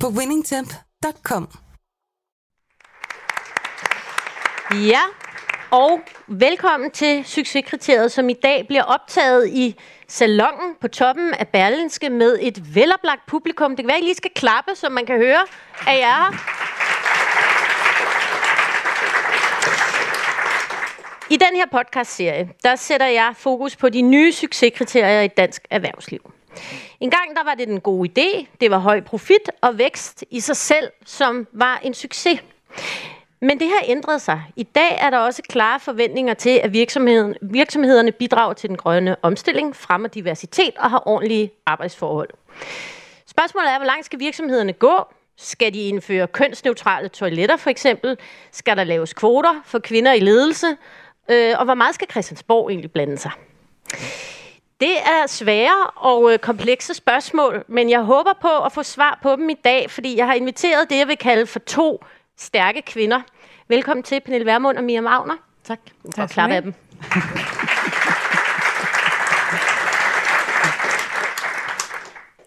på winningtemp.com. Ja, og velkommen til Succeskriteriet, som i dag bliver optaget i salongen på toppen af Berlinske med et veloplagt publikum. Det kan være, at I lige skal klappe, så man kan høre, at jeg er. I den her podcast-serie, der sætter jeg fokus på de nye succeskriterier i dansk erhvervsliv. En gang der var det den gode idé, det var høj profit og vækst i sig selv, som var en succes. Men det har ændret sig. I dag er der også klare forventninger til, at virksomheden, virksomhederne bidrager til den grønne omstilling, fremmer diversitet og har ordentlige arbejdsforhold. Spørgsmålet er, hvor langt skal virksomhederne gå? Skal de indføre kønsneutrale toiletter for eksempel? Skal der laves kvoter for kvinder i ledelse? Øh, og hvor meget skal Christiansborg egentlig blande sig? Det er svære og øh, komplekse spørgsmål, men jeg håber på at få svar på dem i dag, fordi jeg har inviteret det, jeg vil kalde for to stærke kvinder. Velkommen til Pernille Vermund og Mia Magner. Tak. tak og klap af dem.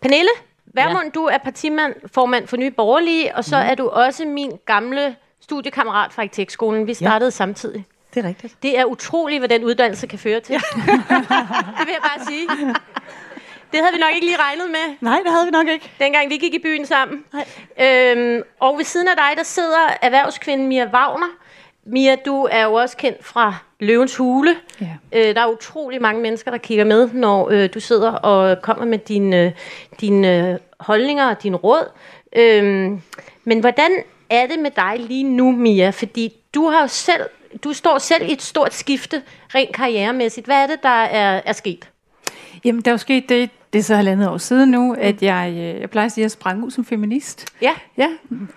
Pernille Vermund, ja. du er partimand, formand for Nye Borgerlige, og så mm. er du også min gamle studiekammerat fra Arkitektskolen. Vi startede ja. samtidig. Det er rigtigt. Det er utroligt, hvad den uddannelse kan føre til. Ja. det vil jeg bare sige. Det havde vi nok ikke lige regnet med. Nej, det havde vi nok ikke. Dengang vi gik i byen sammen. Nej. Øhm, og ved siden af dig, der sidder erhvervskvinden Mia Wagner. Mia, du er jo også kendt fra Løvens Hule. Ja. Øh, der er utrolig mange mennesker, der kigger med, når øh, du sidder og kommer med dine, dine øh, holdninger og din råd. Øhm, men hvordan er det med dig lige nu, Mia? Fordi du har jo selv du står selv i et stort skifte, rent karrieremæssigt. Hvad er det, der er, er sket? Jamen, der er jo sket det, det er så halvandet år siden nu, at jeg, øh, jeg plejer at sige, at jeg sprang ud som feminist. Ja. ja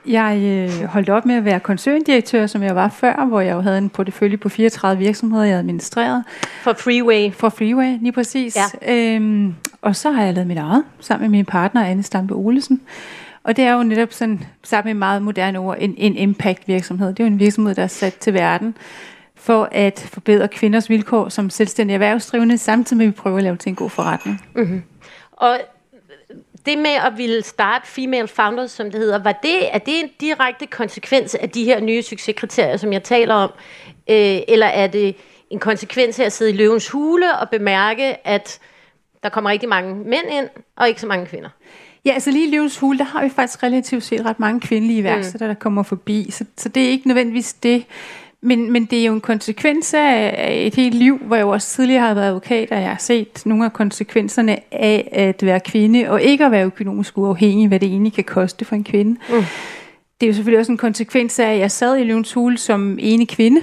jeg øh, holdt op med at være koncerndirektør, som jeg var før, hvor jeg jo havde en portefølje på 34 virksomheder, jeg administrerede. For Freeway. For Freeway, lige præcis. Ja. Øhm, og så har jeg lavet mit eget, sammen med min partner, Anne Stampe Olesen. Og det er jo netop sådan, sammen med meget moderne ord, en, en impact virksomhed. Det er jo en virksomhed, der er sat til verden for at forbedre kvinders vilkår som selvstændige erhvervsdrivende, samtidig med at vi prøver at lave til en god forretning. Mm-hmm. Og det med at ville starte Female Founders, som det hedder, var det, er det en direkte konsekvens af de her nye succeskriterier, som jeg taler om? Øh, eller er det en konsekvens af at sidde i løvens hule og bemærke, at der kommer rigtig mange mænd ind, og ikke så mange kvinder? Ja, altså lige i Løvens Hule, der har vi faktisk relativt set ret mange kvindelige iværksættere, mm. der kommer forbi. Så, så det er ikke nødvendigvis det. Men, men det er jo en konsekvens af et helt liv, hvor jeg jo også tidligere har været advokat, og jeg har set nogle af konsekvenserne af at være kvinde, og ikke at være økonomisk uafhængig, hvad det egentlig kan koste for en kvinde. Mm. Det er jo selvfølgelig også en konsekvens af, at jeg sad i Løvens Hule som ene kvinde,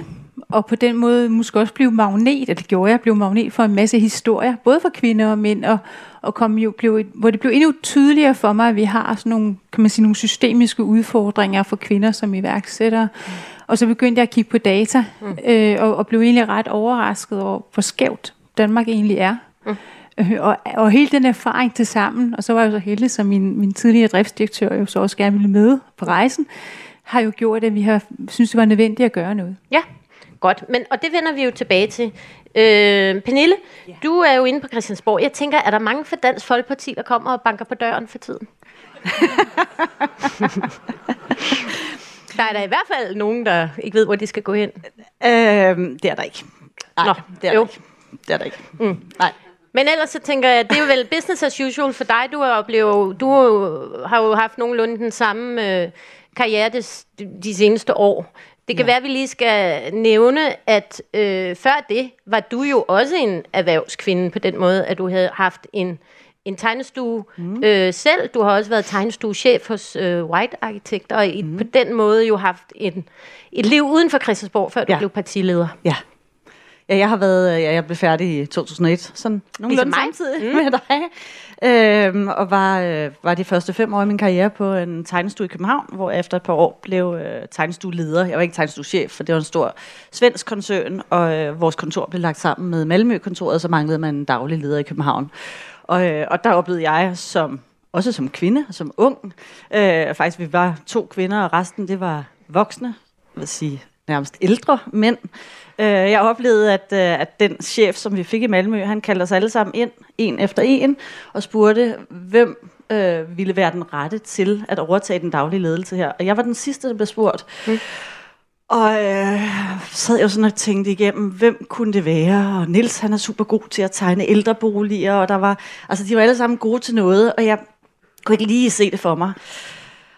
og på den måde måske også blive magnet, eller det gjorde jeg, blev magnet for en masse historier, både for kvinder og mænd, og, og kom jo, blev, hvor det blev endnu tydeligere for mig, at vi har sådan nogle, kan man sige, nogle systemiske udfordringer for kvinder som iværksættere. Mm. Og så begyndte jeg at kigge på data, mm. øh, og, og blev egentlig ret overrasket over, hvor skævt Danmark egentlig er. Mm. Øh, og, og hele den erfaring til sammen, og så var jeg så heldig, som min, min tidligere driftsdirektør jo så også gerne ville med på rejsen, har jo gjort, at vi har synes det var nødvendigt at gøre noget. Ja, godt. Men, og det vender vi jo tilbage til. Øh, Pernille, ja. du er jo inde på Christiansborg. Jeg tænker, er der mange fra Dansk Folkeparti, der kommer og banker på døren for tiden? der er der i hvert fald nogen, der ikke ved, hvor de skal gå hen. Øhm, det er der ikke. Nej, Nå, det er jo. der ikke. Det er der ikke. Mm. Nej. Men ellers så tænker jeg, det er jo vel business as usual for dig. Du har, oplevet, du har jo haft nogenlunde den samme øh, karriere de, de seneste år. Det kan ja. være, at vi lige skal nævne, at øh, før det var du jo også en erhvervskvinde på den måde, at du havde haft en, en tegnestue mm. øh, selv. Du har også været tegnestuechef hos øh, White Arkitekter, og mm. på den måde jo haft en, et liv uden for Christiansborg, før du ja. blev partileder. Ja. Ja, jeg har været, ja, jeg blev færdig i 2001, sådan nogenlunde ligesom samtidig mm. med dig. Øhm, og var, øh, var de første fem år i min karriere på en tegnestue i København, hvor jeg efter et par år blev øh, tegnestueleder. Jeg var ikke tegnestuechef, for det var en stor svensk koncern, og øh, vores kontor blev lagt sammen med Malmø-kontoret, så manglede man en daglig leder i København. Og, øh, og der oplevede jeg som også som kvinde, som ung. Øh, faktisk, vi var to kvinder, og resten det var voksne, vil sige nærmest ældre mænd. Øh, jeg oplevede, at, øh, at den chef, som vi fik i Malmø, han kaldte os alle sammen ind, en efter en, og spurgte, hvem øh, ville være den rette til at overtage den daglige ledelse her. Og jeg var den sidste, der blev spurgt. Mm. Og øh, sad jeg sådan og tænkte igennem, hvem kunne det være? Og Nils han er super god til at tegne ældreboliger, og der var, altså de var alle sammen gode til noget, og jeg kunne ikke lige se det for mig.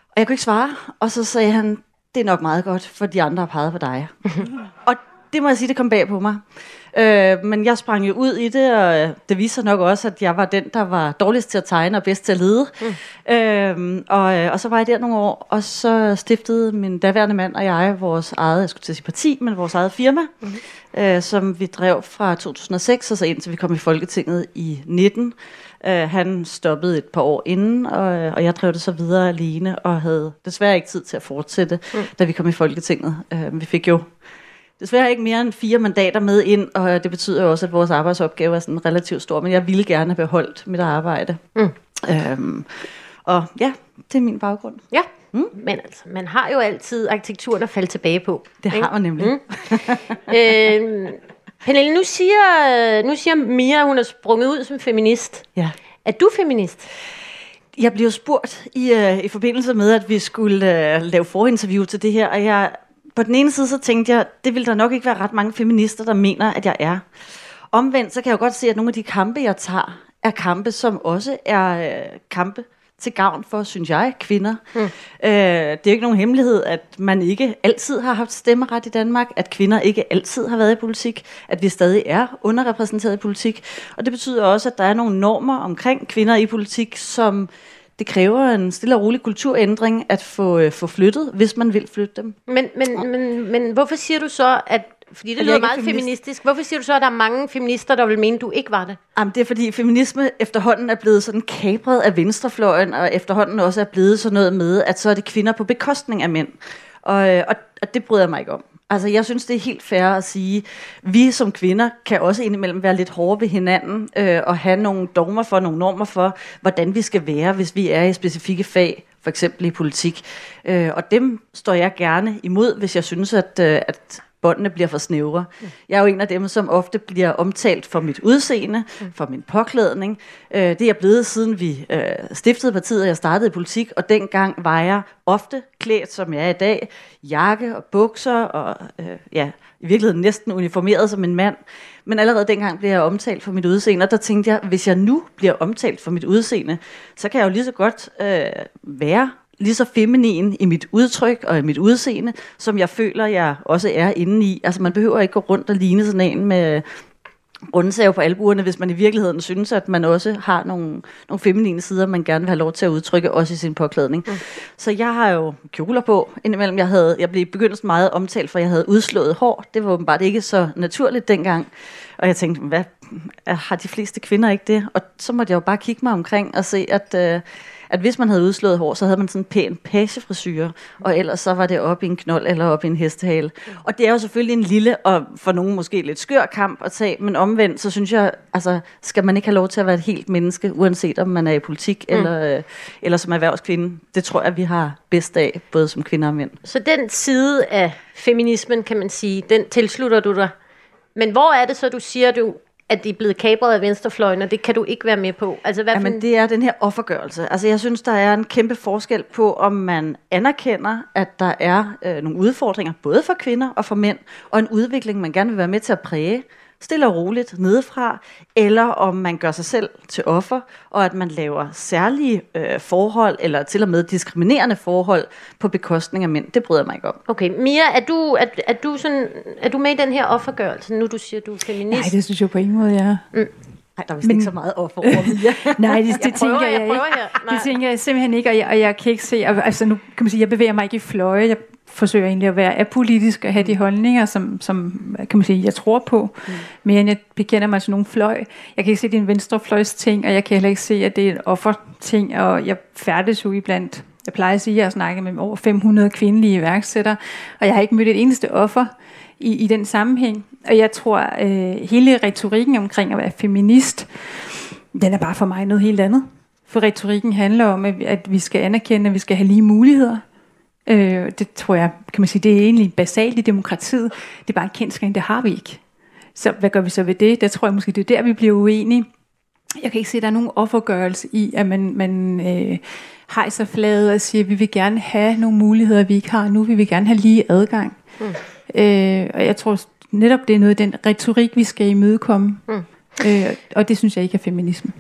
Og jeg kunne ikke svare, og så sagde han, det er nok meget godt, for de andre har peget på dig. og det må jeg sige, det kom bag på mig. Øh, men jeg sprang jo ud i det, og det viser nok også, at jeg var den, der var dårligst til at tegne og bedst til at lede. Mm. Øh, og, og så var jeg der nogle år, og så stiftede min daværende mand og jeg vores eget, jeg skulle til at sige parti, men vores eget firma, mm. øh, som vi drev fra 2006 og så indtil vi kom i Folketinget i 19. Øh, han stoppede et par år inden, og, og jeg drev det så videre alene, og havde desværre ikke tid til at fortsætte, mm. da vi kom i Folketinget. Øh, vi fik jo desværre ikke mere end fire mandater med ind, og det betyder også, at vores arbejdsopgave er sådan relativt stor, men jeg ville gerne have beholdt mit arbejde. Mm. Øhm, og ja, det er min baggrund. Ja, mm. men altså, man har jo altid arkitekturen at falde tilbage på. Det ikke? har man nemlig. Mm. øhm, Pernille, nu siger, nu siger Mia, at hun er sprunget ud som feminist. Ja. Er du feminist? Jeg blev spurgt i, uh, i forbindelse med, at vi skulle uh, lave forinterview til det her, og jeg på den ene side så tænkte jeg, det vil der nok ikke være ret mange feminister, der mener, at jeg er. Omvendt så kan jeg jo godt se, at nogle af de kampe, jeg tager, er kampe, som også er øh, kampe til gavn for, synes jeg, kvinder. Mm. Øh, det er ikke nogen hemmelighed, at man ikke altid har haft stemmeret i Danmark, at kvinder ikke altid har været i politik, at vi stadig er underrepræsenteret i politik. Og det betyder også, at der er nogle normer omkring kvinder i politik, som det kræver en stille og rolig kulturændring at få, øh, få flyttet, hvis man vil flytte dem. Men, men, men, men hvorfor siger du så, at fordi det lyder meget feminist. feministisk. Hvorfor siger du så, at der er mange feminister, der vil mene, du ikke var det? Jamen, det er fordi feminisme efterhånden er blevet sådan kabret af venstrefløjen, og efterhånden også er blevet sådan noget med, at så er det kvinder på bekostning af mænd. Og, øh, og, og det bryder jeg mig ikke om. Altså, jeg synes, det er helt fair at sige, vi som kvinder kan også indimellem være lidt hårde ved hinanden, øh, og have nogle dogmer for, nogle normer for, hvordan vi skal være, hvis vi er i specifikke fag, for eksempel i politik. Øh, og dem står jeg gerne imod, hvis jeg synes, at, øh, at båndene bliver for snævre. Jeg er jo en af dem, som ofte bliver omtalt for mit udseende, for min påklædning. Øh, det er jeg blevet, siden vi øh, stiftede partiet, og jeg startede i politik, og dengang var jeg ofte klædt, som jeg er i dag, jakke og bukser, og øh, ja, i virkeligheden næsten uniformeret som en mand. Men allerede dengang blev jeg omtalt for mit udseende, og der tænkte jeg, hvis jeg nu bliver omtalt for mit udseende, så kan jeg jo lige så godt øh, være lige så feminin i mit udtryk og i mit udseende, som jeg føler, jeg også er inde i. Altså man behøver ikke gå rundt og ligne sådan en med rundsave på albuerne, hvis man i virkeligheden synes, at man også har nogle, nogle feminine sider, man gerne vil have lov til at udtrykke, også i sin påklædning. Mm. Så jeg har jo kjoler på indimellem. Jeg, havde, jeg blev i begyndelsen meget omtalt, for jeg havde udslået hår. Det var åbenbart ikke så naturligt dengang. Og jeg tænkte, hvad har de fleste kvinder ikke det? Og så måtte jeg jo bare kigge mig omkring og se, at... Øh, at hvis man havde udslået hår, så havde man sådan en pæn pagefrisyre, og ellers så var det op i en knold eller op i en hestehale. Og det er jo selvfølgelig en lille, og for nogen måske lidt skør kamp at tage, men omvendt, så synes jeg, altså, skal man ikke have lov til at være et helt menneske, uanset om man er i politik mm. eller, øh, eller som erhvervskvinde. Det tror jeg, vi har bedst af, både som kvinder og mænd. Så den side af feminismen, kan man sige, den tilslutter du dig. Men hvor er det så, du siger, du at de er blevet kabret af venstrefløjen, og det kan du ikke være med på. Altså, hvad Jamen, det er den her offergørelse. Altså, jeg synes, der er en kæmpe forskel på, om man anerkender, at der er øh, nogle udfordringer, både for kvinder og for mænd, og en udvikling, man gerne vil være med til at præge stille og roligt nedefra, eller om man gør sig selv til offer, og at man laver særlige øh, forhold, eller til og med diskriminerende forhold på bekostning af mænd. Det bryder jeg mig ikke om. Okay, Mia, er du, er, er du, sådan, er du med i den her offergørelse, nu du siger, du er feminist? Nej, det synes jeg på ingen måde, jeg ja. mm. Nej, der er vist Men, ikke så meget offer over. Nej, det, det jeg tænker jeg, jeg ikke. Det tænker jeg simpelthen ikke, og jeg, og jeg kan ikke se, altså nu kan man sige, jeg bevæger mig ikke i fløje, jeg forsøger egentlig at være apolitisk og have de holdninger, som, som kan man sige, jeg tror på, mm. mere end jeg bekender mig til nogle fløj. Jeg kan ikke se, at det er en venstrefløjs ting, og jeg kan heller ikke se, at det er en offerting, og jeg færdes jo iblandt. Jeg plejer at sige, at jeg har snakket med over 500 kvindelige iværksættere, og jeg har ikke mødt et eneste offer i, i den sammenhæng. Og jeg tror, øh, hele retorikken omkring at være feminist, den er bare for mig noget helt andet. For retorikken handler om, at, at vi skal anerkende, at vi skal have lige muligheder. Øh, det tror jeg, kan man sige, det er egentlig basalt i demokratiet. Det er bare en kendskab, det har vi ikke. Så hvad gør vi så ved det? Der tror jeg måske, det er der, vi bliver uenige. Jeg kan ikke se, at der er nogen offergørelse i, at man, man øh, hejser fladet og siger, at vi vil gerne have nogle muligheder, vi ikke har nu. Vi vil gerne have lige adgang. Mm. Øh, og jeg tror netop, det er noget af den retorik, vi skal imødekomme. Mm. Øh, og det synes jeg ikke er feminisme.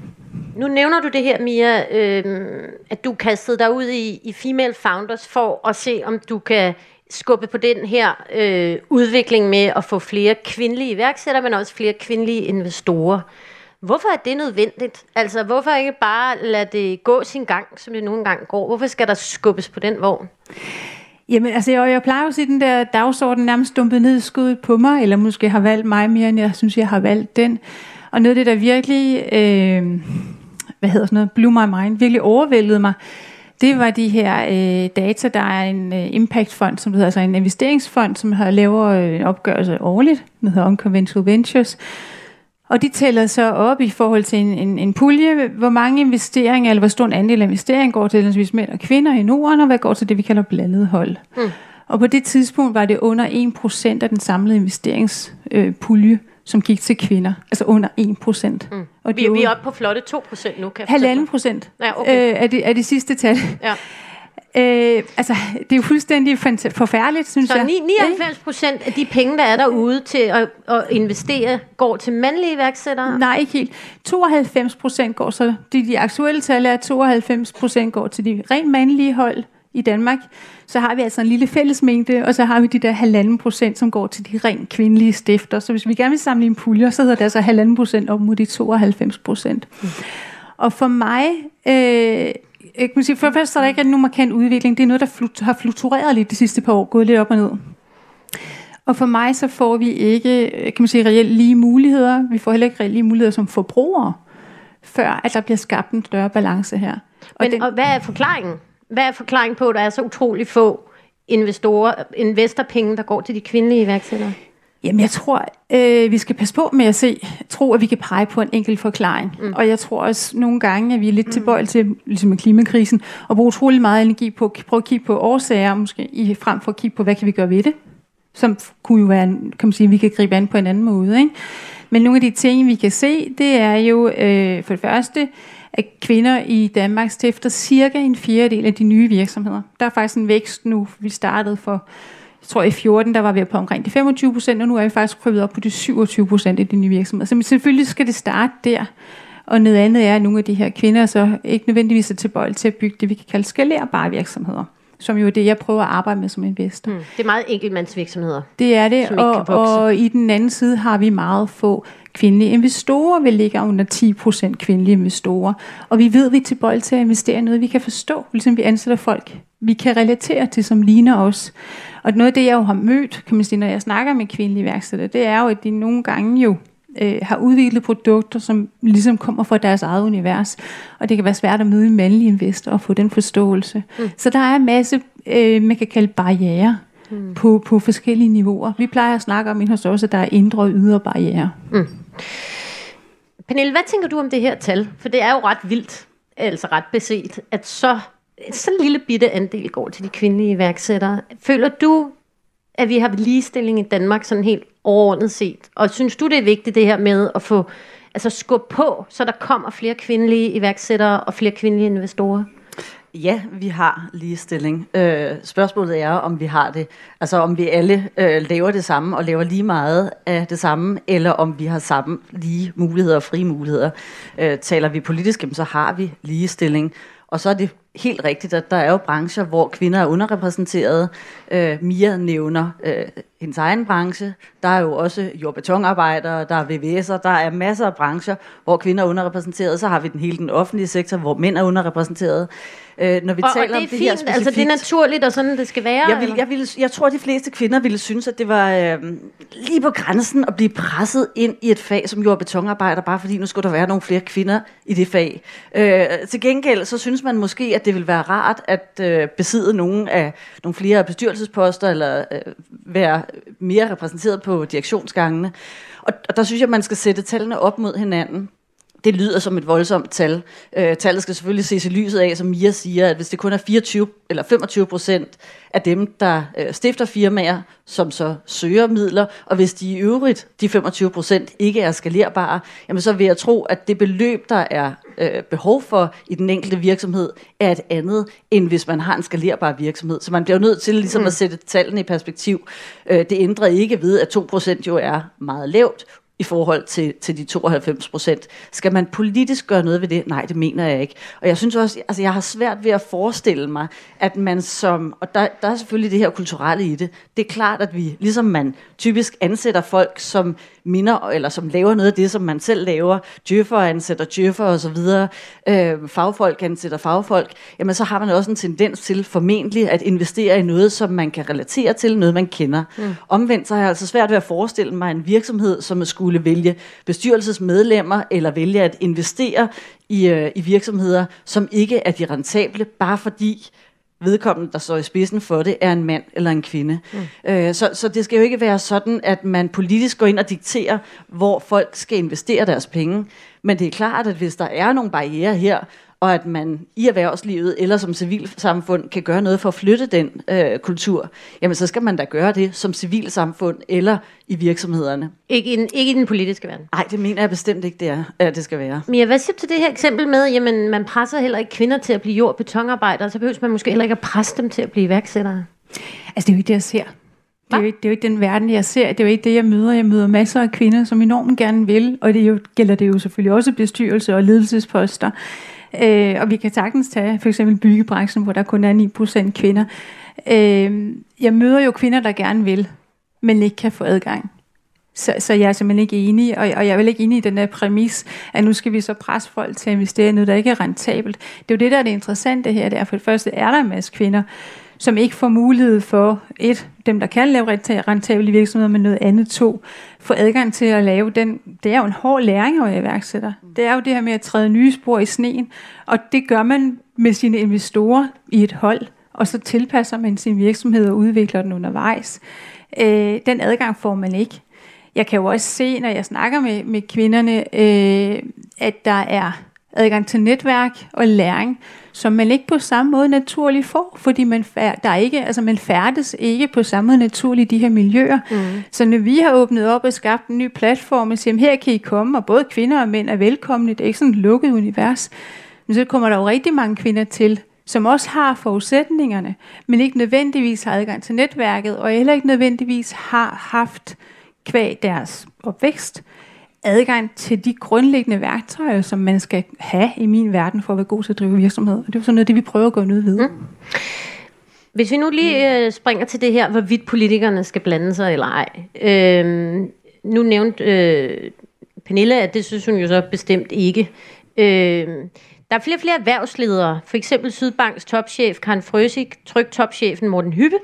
Nu nævner du det her, Mia, øh, at du kastede dig ud i, i Female Founders for at se, om du kan skubbe på den her øh, udvikling med at få flere kvindelige iværksættere, men også flere kvindelige investorer. Hvorfor er det nødvendigt? Altså, hvorfor ikke bare lade det gå sin gang, som det nogle gange går? Hvorfor skal der skubbes på den vogn? Jamen, altså, jeg, jeg plejer jo at se den der dagsorden nærmest dumpet ned i skuddet på mig, eller måske har valgt mig mere, end jeg synes, jeg har valgt den. Og noget af det, der virkelig, øh, hvad hedder sådan noget, blew my mind, virkelig overvældede mig, det var de her øh, data, der er en øh, impactfond, som det hedder, altså en investeringsfond, som har laver øh, en opgørelse årligt, den hedder Unconventional Ventures, og de tæller så op i forhold til en, en, en pulje, hvor mange investeringer, eller hvor stor en andel af investeringen går til mænd og kvinder i Norden, og hvad går til det, vi kalder blandet hold. Mm. Og på det tidspunkt var det under 1% af den samlede investeringspulje, øh, som gik til kvinder. Altså under 1 procent. Mm. Og vi, vi er oppe på flotte 2 procent nu, kan jeg Halvanden procent ja, okay. øh, er, det, er det sidste tal. Ja. Øh, altså, det er jo fuldstændig forfærdeligt, synes så jeg. Så 99 procent af de penge, der er derude til at, at investere, går til mandlige iværksættere? Nej, ikke helt. 92 procent går så, de, de aktuelle tal er, at 92 procent går til de rent mandlige hold i Danmark. Så har vi altså en lille fællesmængde, og så har vi de der halvanden procent, som går til de rent kvindelige stifter. Så hvis vi gerne vil samle en puljer, så hedder det altså halvanden procent op mod de 92 procent. Mm. Og for mig... Øh, jeg kan sige, for det første er der ikke nogen markant udvikling. Det er noget, der flut, har fluktueret lidt de sidste par år, gået lidt op og ned. Og for mig så får vi ikke, kan man sige, reelt lige muligheder. Vi får heller ikke reelt lige muligheder som forbrugere, før at der bliver skabt en større balance her. Og, Men, den, og hvad er forklaringen? Hvad er forklaringen på, at der er så utrolig få investorer, investorpenge, der går til de kvindelige iværksættere? Jamen, jeg tror, øh, vi skal passe på med at se, tro, at vi kan pege på en enkelt forklaring. Mm. Og jeg tror også nogle gange, at vi er lidt mm. tilbøjelige til, ligesom med klimakrisen, at bruge utrolig meget energi på at prøve at kigge på årsager, måske i, frem for at kigge på, hvad kan vi gøre ved det? Som kunne jo være, kan man sige, at vi kan gribe an på en anden måde. Ikke? Men nogle af de ting, vi kan se, det er jo øh, for det første, at kvinder i Danmark stifter cirka en fjerdedel af de nye virksomheder. Der er faktisk en vækst nu. Vi startede for jeg tror i 14, der var vi på omkring de 25 procent, og nu er vi faktisk krybet op på de 27 procent i de nye virksomheder. Så selvfølgelig skal det starte der. Og noget andet er, at nogle af de her kvinder så ikke nødvendigvis er tilbøjelige til at bygge det, vi kan kalde skalerbare virksomheder som jo er det, jeg prøver at arbejde med som investor. Mm. Det er meget enkeltmandsvirksomheder. Det er det, og, og i den anden side har vi meget få kvindelige investorer. Vi ligger under 10% kvindelige investorer. Og vi ved, at vi er tilbøjelige til at investere i noget, vi kan forstå, ligesom vi ansætter folk, vi kan relatere til, som ligner os. Og noget af det, jeg jo har mødt, kan man sige, når jeg snakker med kvindelige værksætter, det er jo, at de nogle gange jo øh, har udviklet produkter, som ligesom kommer fra deres eget univers. Og det kan være svært at møde en mandlig investor og få den forståelse. Mm. Så der er en masse, øh, man kan kalde barriere mm. på, på forskellige niveauer. Vi plejer at snakke om hos os, at der er indre og ydre barriere. Mm. Pernille, hvad tænker du om det her tal? For det er jo ret vildt, altså ret beset, at så så en lille bitte andel går til de kvindelige iværksættere. Føler du, at vi har ligestilling i Danmark sådan helt overordnet set? Og synes du, det er vigtigt det her med at få altså skub på, så der kommer flere kvindelige iværksættere og flere kvindelige investorer? Ja, vi har ligestilling. Øh, spørgsmålet er, om vi har det. Altså om vi alle øh, laver det samme og laver lige meget af det samme, eller om vi har samme lige muligheder og frie muligheder. Øh, taler vi politisk, så har vi ligestilling. Og så er det helt rigtigt, at der er jo brancher, hvor kvinder er underrepræsenteret. Øh, Mia nævner øh, hendes egen branche. Der er jo også jordbetonarbejdere, der er VVS'er, der er masser af brancher, hvor kvinder er underrepræsenteret. Så har vi den hele den offentlige sektor, hvor mænd er underrepræsenteret øh, når vi Og, taler og det om er det fint, her altså det er specifikt. naturligt, og sådan det skal være. Jeg, vil, jeg, vil, jeg tror, de fleste kvinder ville synes, at det var øh, lige på grænsen at blive presset ind i et fag som jord- og betonarbejder, bare fordi nu skulle der være nogle flere kvinder i det fag. Øh, til gengæld så synes man måske, at det vil være rart at øh, besidde nogle af nogle flere bestyrelsesposter, eller øh, være mere repræsenteret på direktionsgangene. Og, og der synes jeg, man skal sætte tallene op mod hinanden. Det lyder som et voldsomt tal. Øh, tallet skal selvfølgelig ses i lyset af, som Mia siger, at hvis det kun er 24 eller 25 procent af dem, der øh, stifter firmaer, som så søger midler, og hvis de i øvrigt, de 25 procent, ikke er skalerbare, jamen så vil jeg tro, at det beløb, der er øh, behov for i den enkelte virksomhed, er et andet, end hvis man har en skalerbar virksomhed. Så man bliver jo nødt til ligesom mm. at sætte tallene i perspektiv. Øh, det ændrer ikke ved, at 2 procent jo er meget lavt, i forhold til, til de 92 procent. Skal man politisk gøre noget ved det? Nej, det mener jeg ikke. Og jeg synes også, altså jeg har svært ved at forestille mig, at man som, og der, der er selvfølgelig det her kulturelle i det, det er klart, at vi, ligesom man typisk ansætter folk, som minder, eller som laver noget af det, som man selv laver, djøffer ansætter djøffer og så videre, øh, fagfolk ansætter fagfolk, jamen så har man også en tendens til formentlig at investere i noget, som man kan relatere til, noget man kender. Mm. Omvendt så har jeg altså svært ved at forestille mig en virksomhed, som skulle vælge bestyrelsesmedlemmer, eller vælge at investere i, øh, i virksomheder, som ikke er de rentable, bare fordi vedkommende, der står i spidsen for det, er en mand eller en kvinde. Mm. Øh, så, så det skal jo ikke være sådan, at man politisk går ind og dikterer, hvor folk skal investere deres penge. Men det er klart, at hvis der er nogle barriere her, og at man i erhvervslivet eller som civilsamfund kan gøre noget for at flytte den øh, kultur, jamen så skal man da gøre det som civilsamfund eller i virksomhederne. Ikke, i den, ikke i den politiske verden. Nej, det mener jeg bestemt ikke, det er, at det skal være. Mia, hvad siger du til det her eksempel med, jamen man presser heller ikke kvinder til at blive jord- og betonarbejdere, så behøver man måske heller ikke at presse dem til at blive iværksættere? Altså, det er jo ikke det, jeg ser. Det er, jo ikke, det er jo ikke den verden, jeg ser. Det er jo ikke det, jeg møder. Jeg møder masser af kvinder, som enormt gerne vil, og det jo, gælder det jo selvfølgelig også bestyrelse og ledelsesposter. Øh, og vi kan sagtens tage for eksempel byggebranchen, hvor der kun er 9% kvinder. Øh, jeg møder jo kvinder, der gerne vil, men ikke kan få adgang. Så, så jeg er simpelthen ikke enig, og, og jeg er vel ikke enig i den der præmis, at nu skal vi så presse folk til at investere i noget, der ikke er rentabelt. Det er jo det, der er det interessante her. Det er for det første, er der en masse kvinder, som ikke får mulighed for, et, dem der kan lave rentable virksomheder, men noget andet, to, få adgang til at lave den, det er jo en hård læring være iværksætter. Det er jo det her med at træde nye spor i sneen, og det gør man med sine investorer i et hold, og så tilpasser man sin virksomhed og udvikler den undervejs. Øh, den adgang får man ikke. Jeg kan jo også se, når jeg snakker med, med kvinderne, øh, at der er adgang til netværk og læring, som man ikke på samme måde naturligt får, fordi man, der er ikke, altså man færdes ikke på samme måde naturligt i de her miljøer. Mm. Så når vi har åbnet op og skabt en ny platform og siger, her kan I komme, og både kvinder og mænd er velkomne, det er ikke sådan et lukket univers, men så kommer der jo rigtig mange kvinder til, som også har forudsætningerne, men ikke nødvendigvis har adgang til netværket, og heller ikke nødvendigvis har haft kvæg deres opvækst, adgang til de grundlæggende værktøjer, som man skal have i min verden for at være god til at drive virksomhed. Og det er jo sådan noget, det vi prøver at gå noget ved. Mm. Hvis vi nu lige øh, springer til det her, hvorvidt politikerne skal blande sig eller ej. Øh, nu nævnte øh, Pernille, at det synes hun jo så bestemt ikke. Øh, der er flere og flere erhvervsledere, for eksempel Sydbanks topchef Karen Frøsik, Tryk topchefen Morten Hyppe,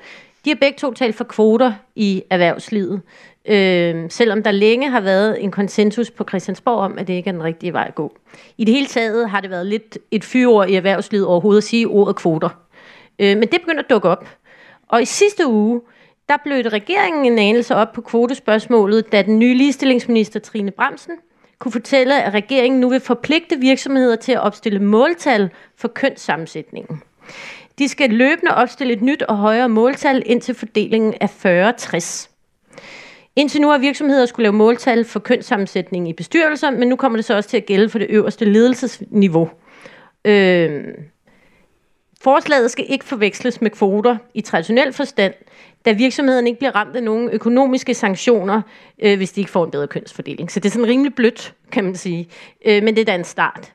de har begge to talt for kvoter i erhvervslivet. Øh, selvom der længe har været en konsensus på Christiansborg om, at det ikke er den rigtige vej at gå. I det hele taget har det været lidt et fyreord i erhvervslivet overhovedet at sige ordet kvoter. Øh, men det begynder at dukke op. Og i sidste uge, der blev regeringen en anelse op på kvotespørgsmålet, da den nye ligestillingsminister Trine Bremsen kunne fortælle, at regeringen nu vil forpligte virksomheder til at opstille måltal for kønssammensætningen. De skal løbende opstille et nyt og højere måltal indtil fordelingen af 40-60. Indtil nu har virksomheder skulle lave måltal for kønssammensætning i bestyrelser, men nu kommer det så også til at gælde for det øverste ledelsesniveau. Øh, forslaget skal ikke forveksles med kvoter i traditionel forstand, da virksomheden ikke bliver ramt af nogen økonomiske sanktioner, øh, hvis de ikke får en bedre kønsfordeling. Så det er sådan rimelig blødt, kan man sige. Øh, men det er da en start.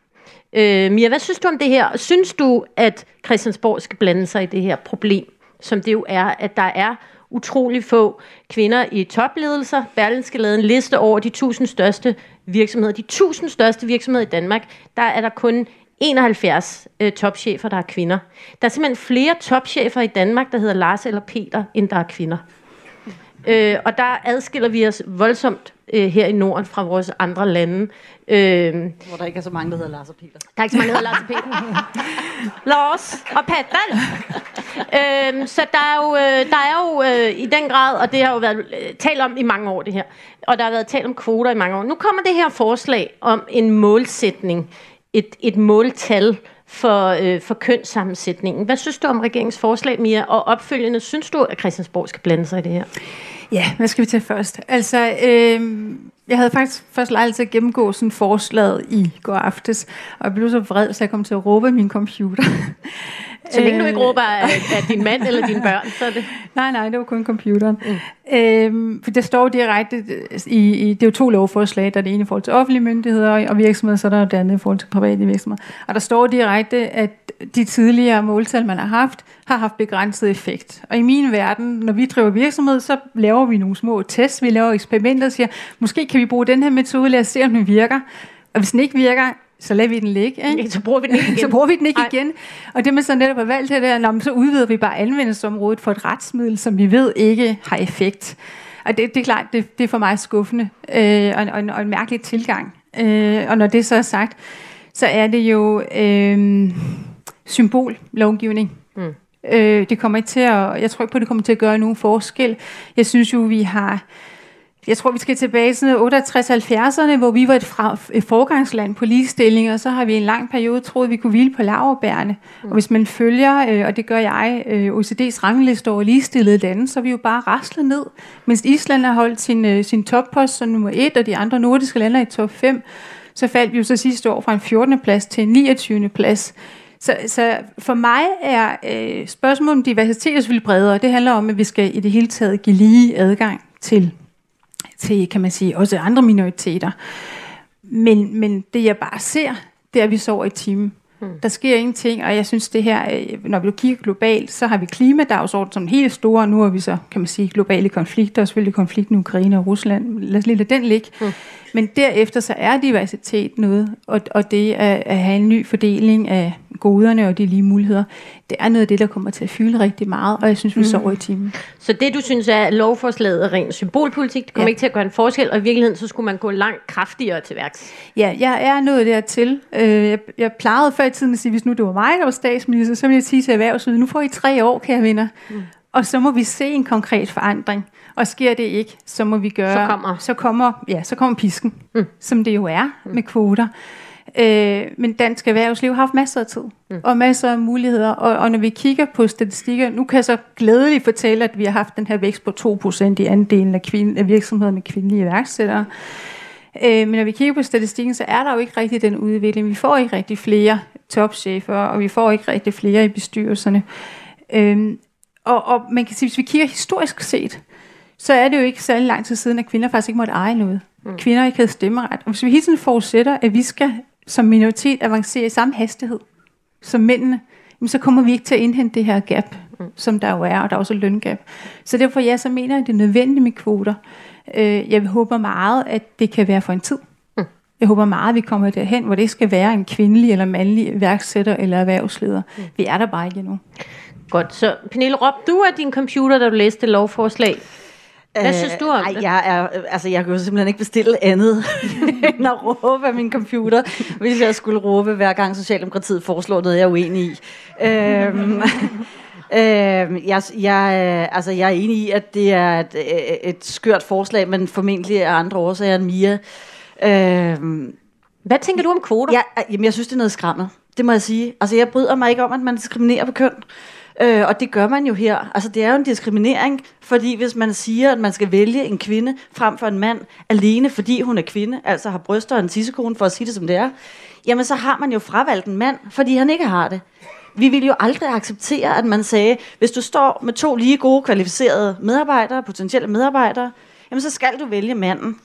Øh, Mia, hvad synes du om det her? Synes du, at Christiansborg skal blande sig i det her problem, som det jo er, at der er utrolig få kvinder i topledelser. Berlinske lavede en liste over de 1000 største virksomheder. De 1000 største virksomheder i Danmark, der er der kun 71 øh, topchefer, der er kvinder. Der er simpelthen flere topchefer i Danmark, der hedder Lars eller Peter, end der er kvinder. Øh, og der adskiller vi os voldsomt øh, her i Norden fra vores andre lande. Øh, Hvor der ikke er så mange, der hedder Lars og Peter. der er ikke så mange, der hedder Lars og Peter. Lars og Peter. øhm, så der er jo, øh, der er jo øh, i den grad, og det har jo været øh, talt om i mange år det her, og der har været talt om kvoter i mange år. Nu kommer det her forslag om en målsætning, et, et måltal for, øh, for kønssammensætningen. Hvad synes du om regeringens forslag, Mia? Og opfølgende, synes du, at Christiansborg skal blande sig i det her? Ja, hvad skal vi tage først? Altså, øh, jeg havde faktisk først lejlighed til at gennemgå sådan forslaget i går aftes, og jeg blev så vred, så jeg kom til at råbe min computer. Så længe du ikke råber af, af din mand eller dine børn, så er det... Nej, nej, det var kun computeren. Mm. Øhm, for der står direkte, i, i, det er jo to lovforslag, der er det ene i forhold til offentlige myndigheder og virksomheder, så er der det andet i forhold til private virksomheder. Og der står direkte, at de tidligere måltal, man har haft, har haft begrænset effekt. Og i min verden, når vi driver virksomhed, så laver vi nogle små tests, vi laver eksperimenter og siger, måske kan vi bruge den her metode, lad os se, om den virker. Og hvis den ikke virker, så lader vi den ligge. Ikke? Så bruger vi den ikke igen. så bruger vi den ikke Ej. igen. Og det man så netop har valgt her, det er, når, så udvider vi bare anvendelsesområdet for et retsmiddel, som vi ved ikke har effekt. Og det, det er klart, det, det er for mig skuffende øh, og, og, en, og en mærkelig tilgang. Øh, og når det så er sagt, så er det jo øh, symbollovgivning. Mm. Øh, det kommer ikke til at, jeg tror ikke på, at det kommer til at gøre nogen forskel. Jeg synes jo, vi har jeg tror, vi skal tilbage til 68-70'erne, hvor vi var et, fra, et forgangsland på ligestilling, og så har vi en lang periode troet, at vi kunne hvile på laverbærene. Mm. Og hvis man følger, øh, og det gør jeg, øh, OECD's rangliste over ligestillede lande, så er vi jo bare raslet ned. Mens Island har holdt sin, øh, sin toppost som nummer et, og de andre nordiske lande er i top 5, så faldt vi jo så sidste år fra en 14. plads til en 29. plads. Så, så for mig er øh, spørgsmålet om diversitet selvfølgelig bredere. Det handler om, at vi skal i det hele taget give lige adgang til til, kan man sige, også andre minoriteter. Men, men det jeg bare ser, det er, at vi sover i timen. Hmm. Der sker ingenting, og jeg synes det her, øh, når vi kigger globalt, så har vi klimadagsorden som helt store, og nu har vi så, kan man sige, globale konflikter, og selvfølgelig konflikten i Ukraine og Rusland. Lad os lige lade den ligge. Hmm. Men derefter så er diversitet noget, og, og det at, at have en ny fordeling af goderne og de lige muligheder, det er noget af det, der kommer til at fylde rigtig meget, og jeg synes, vi mm. sover i timen. Så det, du synes er, at lovforslaget er ren symbolpolitik, det kommer ja. ikke til at gøre en forskel, og i virkeligheden, så skulle man gå langt kraftigere til værks. Ja, jeg er nået dertil. Øh, jeg, jeg plejede før i tiden at sige, hvis nu det var mig, der var statsminister, så ville jeg sige til erhvervslivet, nu får I tre år, kære venner. Mm. Og så må vi se en konkret forandring. Og sker det ikke, så må vi gøre... Så kommer. Så kommer, ja, så kommer pisken, mm. som det jo er mm. med kvoter. Øh, men dansk erhvervsliv har haft masser af tid mm. og masser af muligheder. Og, og når vi kigger på statistikker, nu kan jeg så glædeligt fortælle, at vi har haft den her vækst på 2% i andelen af, kvinde, af virksomheder med kvindelige iværksættere. Øh, men når vi kigger på statistikken, så er der jo ikke rigtig den udvikling. Vi får ikke rigtig flere topchefer, og vi får ikke rigtig flere i bestyrelserne. Øh, og, og man kan sige, hvis vi kigger historisk set, så er det jo ikke særlig lang tid siden, at kvinder faktisk ikke måtte eje noget. Mm. Kvinder ikke havde stemmeret. Og hvis vi hele tiden forudsætter, at vi skal som minoritet avancere i samme hastighed som mændene, jamen så kommer vi ikke til at indhente det her gap, mm. som der jo er, og der er også løngab. Så derfor ja, så mener jeg, at det er nødvendigt med kvoter. Øh, jeg håber meget, at det kan være for en tid. Mm. Jeg håber meget, at vi kommer derhen, hvor det skal være en kvindelig eller mandlig værksætter eller erhvervsleder. Mm. Vi er der bare ikke endnu. Godt, så Pernille, råb du af din computer, da du læste lovforslag. Hvad øh, synes du om ej, det? Jeg, er, altså, jeg kan jo simpelthen ikke bestille andet end at råbe af min computer, hvis jeg skulle råbe hver gang Socialdemokratiet foreslår noget, jeg er uenig i. øhm, øhm, jeg, jeg, altså, jeg er enig i, at det er et, et skørt forslag, men formentlig er andre årsager end Mia. Øhm, Hvad tænker du om kvoter? jeg, jamen, jeg synes, det er noget skræmmel. Det må jeg sige. Altså, jeg bryder mig ikke om, at man diskriminerer på køn. Øh, og det gør man jo her. Altså, det er jo en diskriminering, fordi hvis man siger, at man skal vælge en kvinde frem for en mand, alene fordi hun er kvinde, altså har bryster og en tissekone, for at sige det som det er, jamen så har man jo fravalgt en mand, fordi han ikke har det. Vi vil jo aldrig acceptere, at man sagde, hvis du står med to lige gode, kvalificerede medarbejdere, potentielle medarbejdere, jamen så skal du vælge manden.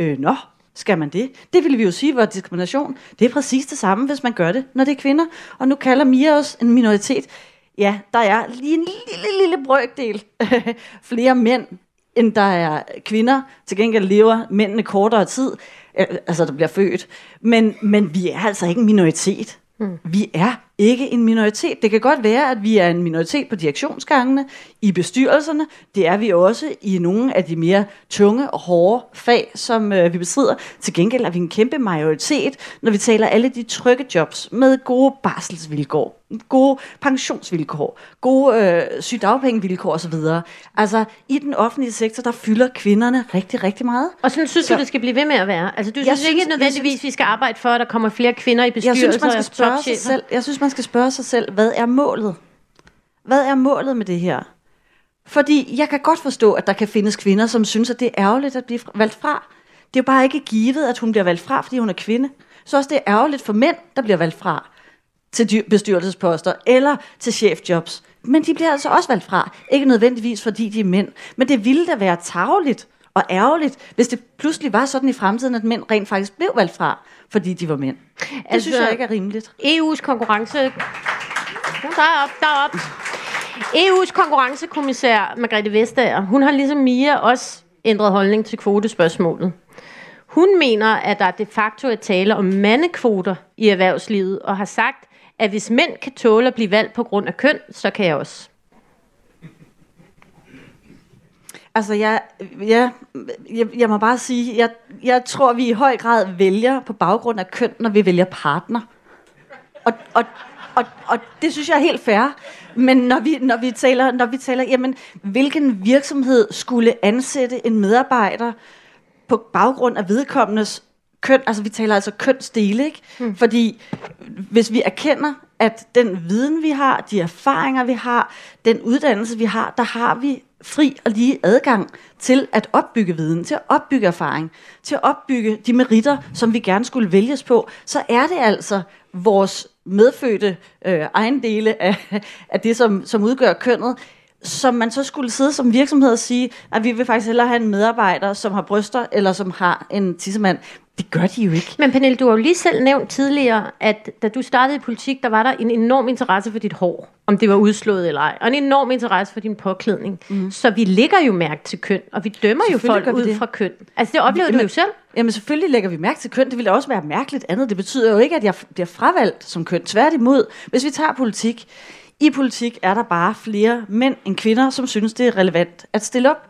Øh, nå, skal man det? Det ville vi jo sige var diskrimination. Det er præcis det samme, hvis man gør det, når det er kvinder. Og nu kalder Mia os en minoritet. Ja, der er lige en lille, lille brøkdel flere mænd, end der er kvinder. Til gengæld lever mændene kortere tid, altså der bliver født. Men, men vi er altså ikke en minoritet. Mm. Vi er ikke en minoritet. Det kan godt være, at vi er en minoritet på direktionsgangene, i bestyrelserne. Det er vi også i nogle af de mere tunge og hårde fag, som øh, vi bestrider. Til gengæld er vi en kæmpe majoritet, når vi taler alle de trygge jobs med gode barselsvilkår, gode pensionsvilkår, gode øh, sygdagpengevilkår osv. Altså, i den offentlige sektor, der fylder kvinderne rigtig, rigtig meget. Og sådan synes så, du, det skal blive ved med at være? Altså, du synes, synes ikke nødvendigvis, synes, vi skal arbejde for, at der kommer flere kvinder i bestyrelser jeg synes, man skal spørge sig selv, Jeg synes, man skal spørge sig selv, hvad er målet? Hvad er målet med det her? Fordi jeg kan godt forstå, at der kan findes kvinder, som synes, at det er ærgerligt at blive valgt fra. Det er jo bare ikke givet, at hun bliver valgt fra, fordi hun er kvinde. Så også det er ærgerligt for mænd, der bliver valgt fra til bestyrelsesposter eller til chefjobs. Men de bliver altså også valgt fra. Ikke nødvendigvis, fordi de er mænd. Men det ville da være tageligt og ærgerligt, hvis det pludselig var sådan i fremtiden, at mænd rent faktisk blev valgt fra, fordi de var mænd. Det altså, synes jeg ikke er rimeligt. EU's konkurrence... Derop, derop. EU's konkurrencekommissær Margrethe Vestager, hun har ligesom Mia også ændret holdning til kvotespørgsmålet. Hun mener, at der de facto er tale om mandekvoter i erhvervslivet, og har sagt, at hvis mænd kan tåle at blive valgt på grund af køn, så kan jeg også. Altså, jeg, ja, jeg, jeg må bare sige, jeg, jeg tror, vi i høj grad vælger på baggrund af køn, når vi vælger partner. Og, og, og, og det synes jeg er helt fair. Men når vi, når vi taler, når vi taler jamen, hvilken virksomhed skulle ansætte en medarbejder på baggrund af vedkommendes køn, altså vi taler altså kønsdele, ikke? Hmm. Fordi hvis vi erkender, at den viden, vi har, de erfaringer, vi har, den uddannelse, vi har, der har vi fri og lige adgang til at opbygge viden, til at opbygge erfaring, til at opbygge de meritter, som vi gerne skulle vælges på, så er det altså vores medfødte øh, ejendele af, af det, som, som udgør kønnet, som man så skulle sidde som virksomhed og sige, at vi vil faktisk hellere have en medarbejder, som har bryster, eller som har en tissemand. Det gør de jo ikke. Men Pernille, du har jo lige selv nævnt tidligere, at da du startede i politik, der var der en enorm interesse for dit hår, om det var udslået eller ej, og en enorm interesse for din påklædning. Mm. Så vi lægger jo mærke til køn, og vi dømmer jo folk ud det. fra køn. Altså det oplevede vi, du jo selv. Jamen selvfølgelig lægger vi mærke til køn. Det ville også være mærkeligt andet. Det betyder jo ikke, at jeg bliver fravalgt som køn. Tværtimod, hvis vi tager politik, i politik er der bare flere mænd end kvinder, som synes, det er relevant at stille op,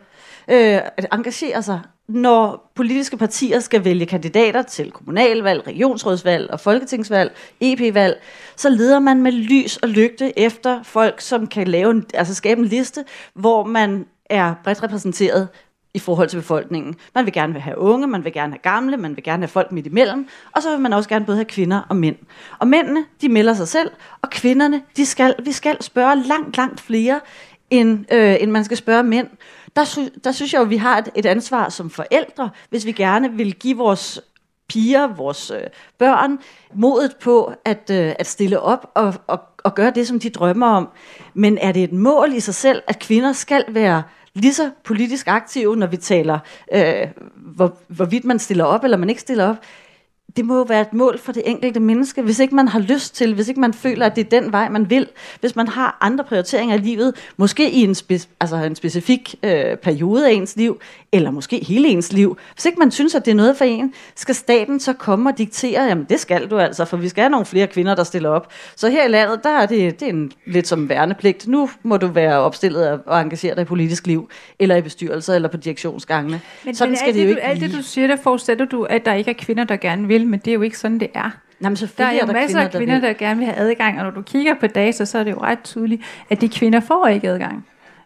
øh, at engagere sig, når politiske partier skal vælge kandidater til kommunalvalg, regionsrådsvalg og folketingsvalg, EP-valg, så leder man med lys og lygte efter folk, som kan lave en, altså skabe en liste, hvor man er bredt repræsenteret i forhold til befolkningen. Man vil gerne have unge, man vil gerne have gamle, man vil gerne have folk midt imellem, og så vil man også gerne både have kvinder og mænd. Og mændene, de melder sig selv, og kvinderne, de skal, vi skal spørge langt, langt flere, end, øh, end man skal spørge mænd. Der, sy, der synes jeg jo, vi har et, et ansvar som forældre, hvis vi gerne vil give vores piger, vores øh, børn, modet på at, øh, at stille op og, og, og gøre det, som de drømmer om. Men er det et mål i sig selv, at kvinder skal være lige så politisk aktive, når vi taler, øh, hvor, hvorvidt man stiller op eller man ikke stiller op det må jo være et mål for det enkelte menneske, hvis ikke man har lyst til, hvis ikke man føler, at det er den vej, man vil, hvis man har andre prioriteringer i livet, måske i en, spe, altså en specifik øh, periode af ens liv, eller måske hele ens liv. Hvis ikke man synes, at det er noget for en, skal staten så komme og diktere, jamen det skal du altså, for vi skal have nogle flere kvinder, der stiller op. Så her i landet, der er det, det er en, lidt som værnepligt. Nu må du være opstillet og engagere dig i politisk liv, eller i bestyrelser, eller på direktionsgangene. Men, Sådan men skal det, det jo ikke Alt det, du siger, der forudsætter du, at der ikke er kvinder, der gerne vil, men det er jo ikke sådan, det er. Nej, men der er jo er der masser kvinder, af kvinder, der, der gerne vil have adgang, og når du kigger på data, så er det jo ret tydeligt, at de kvinder får ikke adgang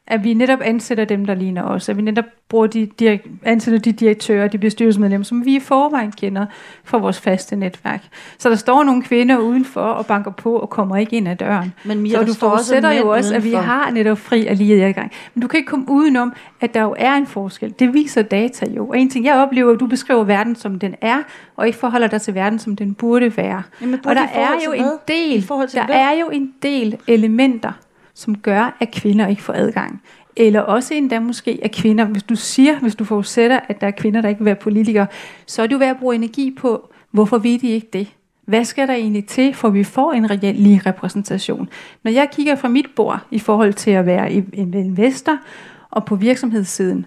at vi netop ansætter dem, der ligner os, at vi netop bruger de, de, ansætter de direktører, de bestyrelsesmedlemmer, som vi i forvejen kender fra vores faste netværk. Så der står nogle kvinder udenfor og banker på og kommer ikke ind ad døren. Men Mia, så du forudsætter jo også, at vi har netop fri og lige adgang. Men du kan ikke komme udenom, at der jo er en forskel. Det viser data jo. Og en ting, jeg oplever, at du beskriver verden, som den er, og ikke forholder dig til verden, som den burde være. Jamen, burde og der er jo en del, der er jo en del elementer, som gør, at kvinder ikke får adgang. Eller også endda måske, at kvinder, hvis du siger, hvis du forudsætter, at der er kvinder, der ikke vil være politikere, så er det jo værd at bruge energi på, hvorfor ved de ikke det? Hvad skal der egentlig til, for vi får en reel lige repræsentation? Når jeg kigger fra mit bord i forhold til at være en investor og på virksomhedssiden,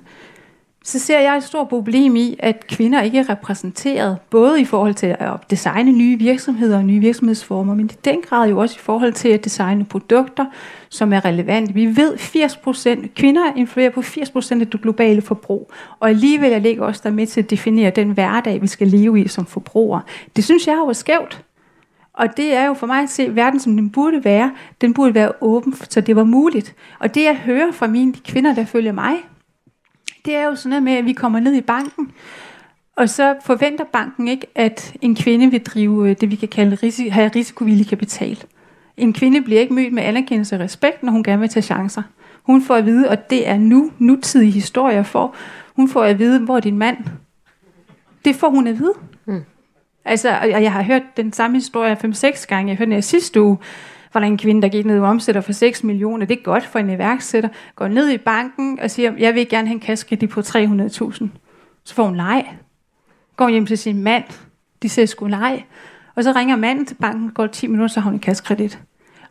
så ser jeg et stort problem i, at kvinder ikke er repræsenteret, både i forhold til at designe nye virksomheder og nye virksomhedsformer, men i den grad jo også i forhold til at designe produkter, som er relevante. Vi ved, 80%, kvinder influerer på 80% af det globale forbrug, og alligevel er det ikke også der med til at definere den hverdag, vi skal leve i som forbrugere. Det synes jeg jo er skævt. Og det er jo for mig at se verden, som den burde være. Den burde være åben, så det var muligt. Og det jeg hører fra mine de kvinder, der følger mig, det er jo sådan noget med, at vi kommer ned i banken, og så forventer banken ikke, at en kvinde vil drive øh, det, vi kan kalde risi- have risikovillig kapital. En kvinde bliver ikke mødt med anerkendelse og respekt, når hun gerne vil tage chancer. Hun får at vide, og det er nu nutidige historier for, hun får at vide, hvor er din mand? Det får hun at vide. Mm. Altså, og jeg har hørt den samme historie 5-6 gange. Jeg hørte den sidste uge, var der en kvinde, der gik ned og omsætter for 6 millioner. Det er godt for en iværksætter. Går ned i banken og siger, jeg vil gerne have en kassekredit på 300.000. Så får hun nej. Går hjem til sin mand. De siger sgu nej. Og så ringer manden til banken, går 10 minutter, så har hun en kassekredit.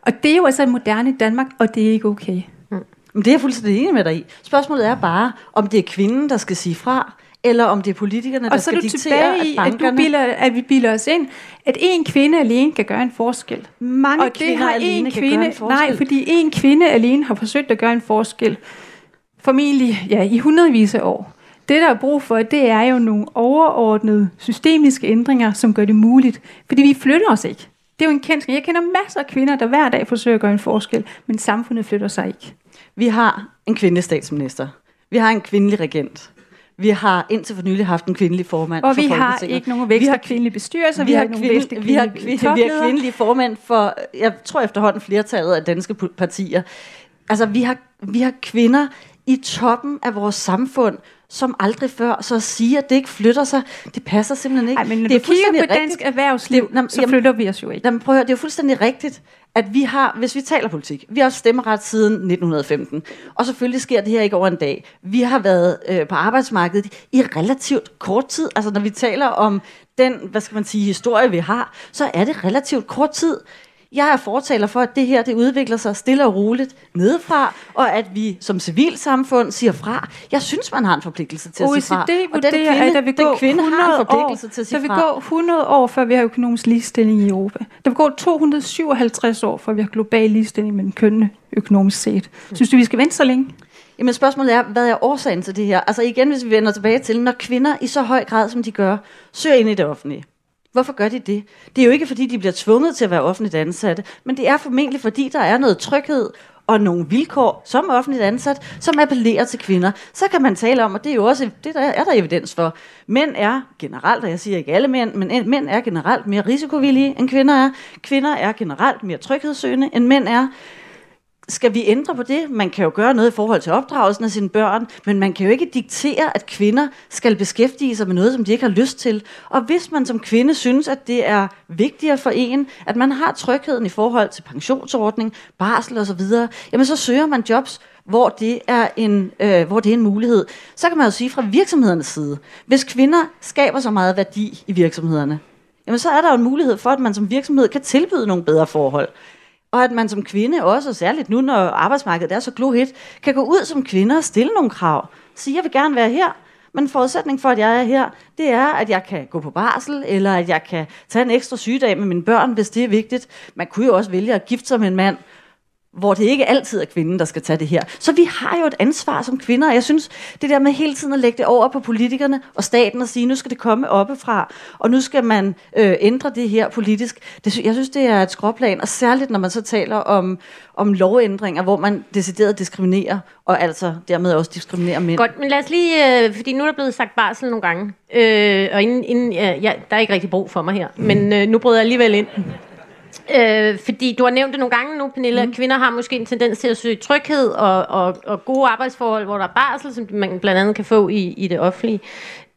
Og det er jo altså moderne Danmark, og det er ikke okay. Mm. Men det er jeg fuldstændig enig med dig i. Spørgsmålet er bare, om det er kvinden, der skal sige fra, eller om det er politikerne, der Og så er skal du diktere, tilbage i, at at, du bilder, at vi bilder os ind, at en kvinde alene kan gøre en forskel. Mange og det kvinder har alene en kan kvinde, gøre en forskel. nej, fordi en kvinde alene har forsøgt at gøre en forskel. Formentlig, ja, i hundredvis af år. Det, der er brug for, det er jo nogle overordnede systemiske ændringer, som gør det muligt. Fordi vi flytter os ikke. Det er jo en kendt. Jeg kender masser af kvinder, der hver dag forsøger at gøre en forskel, men samfundet flytter sig ikke. Vi har en kvindelig statsminister. Vi har en kvindelig regent. Vi har indtil for nylig haft en kvindelig formand Og for vi har ikke nogen Vi vækst af kvindelige bestyrelser, vi har, ikke nogen vækst af kvinde, vi, har, kvindelige kvi- vi har topledere. kvindelige formænd for, jeg tror efterhånden flertallet af danske partier. Altså, vi har, vi har kvinder i toppen af vores samfund, som aldrig før. Så at sige, at det ikke flytter sig, det passer simpelthen ikke. Ej, men når det du kigger fuldstændig på dansk rigtigt. erhvervsliv, Det- Nå, så jamen- flytter vi os jo ikke. Jamen, prøv at høre, det er jo fuldstændig rigtigt, at vi har, hvis vi taler politik, vi har haft stemmeret siden 1915, og selvfølgelig sker det her ikke over en dag. Vi har været øh, på arbejdsmarkedet i relativt kort tid. Altså, når vi taler om den, hvad skal man sige, historie, vi har, så er det relativt kort tid. Jeg er fortaler for, at det her det udvikler sig stille og roligt nedefra, og at vi som civilsamfund siger fra. Jeg synes, man har en forpligtelse til at sige fra. OECD Og den kvinde, at der vil gå kvinde 100 har en år, forpligtelse til at sige der vil fra. gå 100 år, før vi har økonomisk ligestilling i Europa. Der vil gå 257 år, før vi har global ligestilling mellem kønnene økonomisk set. Synes du, vi skal vente så længe? Jamen spørgsmålet er, hvad er årsagen til det her? Altså igen, hvis vi vender tilbage til, når kvinder i så høj grad, som de gør, søger ind i det offentlige. Hvorfor gør de det? Det er jo ikke, fordi de bliver tvunget til at være offentligt ansatte, men det er formentlig, fordi der er noget tryghed og nogle vilkår som offentligt ansat, som appellerer til kvinder. Så kan man tale om, og det er jo også, det der er der evidens for. Mænd er generelt, og jeg siger ikke alle mænd, men mænd er generelt mere risikovillige, end kvinder er. Kvinder er generelt mere tryghedssøgende, end mænd er skal vi ændre på det? Man kan jo gøre noget i forhold til opdragelsen af sine børn, men man kan jo ikke diktere, at kvinder skal beskæftige sig med noget, som de ikke har lyst til. Og hvis man som kvinde synes, at det er vigtigere for en, at man har trygheden i forhold til pensionsordning, barsel osv., jamen så søger man jobs, hvor det, er en, øh, hvor det er en mulighed. Så kan man jo sige fra virksomhedernes side, hvis kvinder skaber så meget værdi i virksomhederne, jamen så er der jo en mulighed for, at man som virksomhed kan tilbyde nogle bedre forhold. Og at man som kvinde også, særligt nu, når arbejdsmarkedet er så glohit, kan gå ud som kvinde og stille nogle krav. Sige, jeg vil gerne være her, men forudsætning for, at jeg er her, det er, at jeg kan gå på barsel, eller at jeg kan tage en ekstra sygedag med mine børn, hvis det er vigtigt. Man kunne jo også vælge at gifte sig med en mand, hvor det ikke altid er kvinden, der skal tage det her. Så vi har jo et ansvar som kvinder, og jeg synes, det der med hele tiden at lægge det over på politikerne og staten og sige, nu skal det komme oppefra, og nu skal man øh, ændre det her politisk. Det, jeg synes, det er et skråplan, og særligt når man så taler om, om lovændringer, hvor man decideret diskriminerer, og altså dermed også diskriminerer mænd. Godt, men lad os lige, øh, fordi nu er der blevet sagt barsel nogle gange, øh, og inden, inden ja, ja, der er ikke rigtig brug for mig her, men øh, nu bryder jeg alligevel ind. Øh, fordi du har nævnt det nogle gange nu, Pernille, mm. at kvinder har måske en tendens til at søge tryghed og, og, og gode arbejdsforhold, hvor der er barsel, som man blandt andet kan få i, i det offentlige.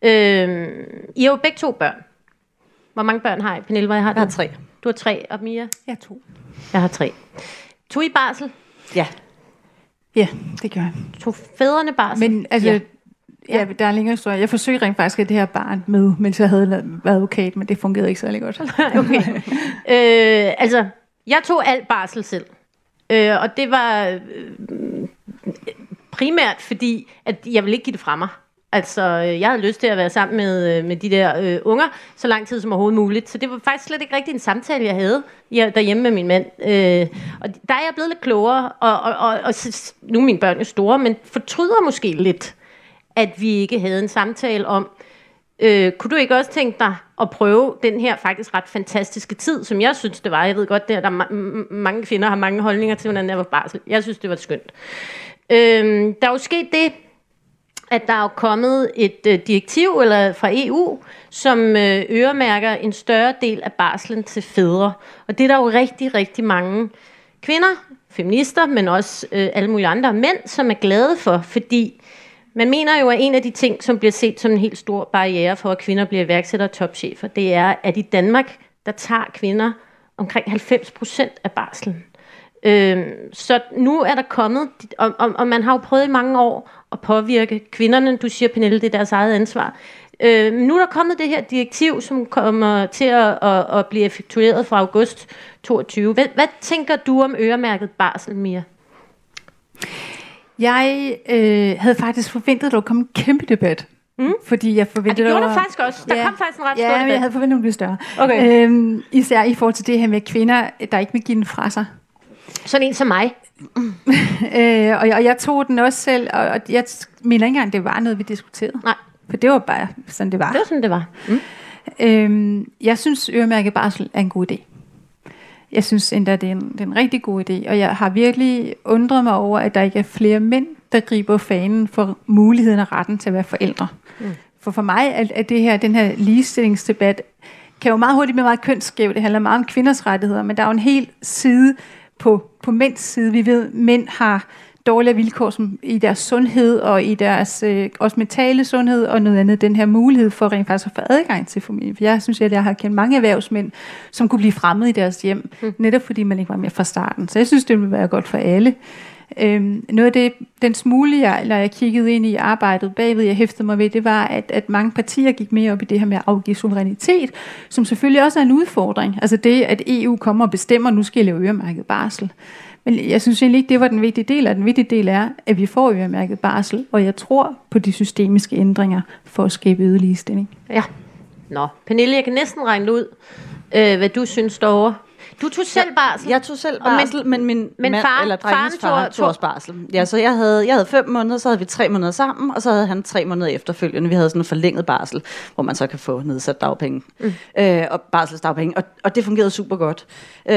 Øh, I har jo begge to børn. Hvor mange børn har I, Pernille? Hvad har du? Jeg har tre. Du har tre, og Mia? Jeg to. Jeg har tre. Tog I barsel? Ja. Ja, det gør jeg. Tog fædrene barsel? Men altså, Ja. Ja. der er en længere historie. Jeg forsøgte rent faktisk at det her barn med, mens jeg havde været advokat, men det fungerede ikke særlig godt. okay. øh, altså, jeg tog alt barsel selv. Øh, og det var øh, primært fordi, at jeg ville ikke give det fra mig. Altså, øh, jeg havde lyst til at være sammen med, øh, med de der øh, unger, så lang tid som overhovedet muligt. Så det var faktisk slet ikke rigtig en samtale, jeg havde derhjemme med min mand. Øh, og der er jeg blevet lidt klogere, og, og, og, og nu er mine børn jo store, men fortryder måske lidt, at vi ikke havde en samtale om, øh, kunne du ikke også tænke dig at prøve den her faktisk ret fantastiske tid, som jeg synes, det var. Jeg ved godt, der, der er ma- mange kvinder har mange holdninger til, hvordan det var barsel. Jeg synes, det var skønt. Øh, der er jo sket det, at der er kommet et øh, direktiv eller fra EU, som øh, øremærker en større del af barslen til fædre. Og det er der jo rigtig, rigtig mange kvinder, feminister, men også øh, alle mulige andre mænd, som er glade for, fordi man mener jo, at en af de ting, som bliver set som en helt stor barriere for, at kvinder bliver iværksættere og topchefer, det er, at i Danmark, der tager kvinder omkring 90 procent af barslen. Øh, så nu er der kommet, og, og, og man har jo prøvet i mange år at påvirke kvinderne. Du siger, Pernille, det er deres eget ansvar. Øh, nu er der kommet det her direktiv, som kommer til at, at, at blive effektueret fra august 22. Hvad, hvad tænker du om øremærket barsel, Mia? Jeg øh, havde faktisk forventet, at der kom en kæmpe debat. Mm. Fordi jeg forventede... Ja, det gjorde der faktisk også. Der ja, kom faktisk en ret ja, stor debat. Ja, jeg havde forventet, at blev større. Okay. Øhm, især i forhold til det her med kvinder, der ikke vil give den fra sig. Sådan en som mig. øh, og, jeg, og jeg tog den også selv, og, og jeg mener ikke engang, det var noget, vi diskuterede. Nej. For det var bare sådan, det var. Det var sådan, det var. Mm. Øhm, jeg synes, øremærket barsel er en god idé. Jeg synes endda, det er, en, det er en rigtig god idé, og jeg har virkelig undret mig over, at der ikke er flere mænd, der griber fanen for muligheden og retten til at være forældre. Mm. For for mig er, er det her, den her ligestillingsdebat, kan jo meget hurtigt blive meget kønsskæv. Det handler meget om kvinders rettigheder, men der er jo en hel side på, på mænds side. Vi ved, at mænd har dårligere vilkår som i deres sundhed og i deres øh, også mentale sundhed og noget andet. Den her mulighed for rent faktisk at få adgang til familien. For jeg synes, at jeg har kendt mange erhvervsmænd, som kunne blive fremmed i deres hjem, mm. netop fordi man ikke var med fra starten. Så jeg synes, det ville være godt for alle. Øhm, noget af det, den smule, jeg, når jeg kiggede ind i arbejdet bagved, jeg hæftede mig ved, det var, at, at mange partier gik mere op i det her med at afgive suverænitet, som selvfølgelig også er en udfordring. Altså det, at EU kommer og bestemmer, nu skal jeg lave øremærket barsel. Men jeg synes egentlig ikke, det var den vigtige del, og den vigtige del er, at vi får øremærket barsel, og jeg tror på de systemiske ændringer for at skabe øget ligestilling. Ja. Nå, Pernille, jeg kan næsten regne ud, øh, hvad du synes derovre. Du tog selv barsel? Jeg tog selv barsel, men, men min men mand, faren- eller drengens far tog- tog også barsel. Ja, så jeg havde, jeg havde fem måneder, så havde vi tre måneder sammen, og så havde han tre måneder efterfølgende. Vi havde sådan en forlænget barsel, hvor man så kan få nedsat dagpenge. Mm. Øh, og barselsdagpenge, og, og det fungerede super godt. Øh,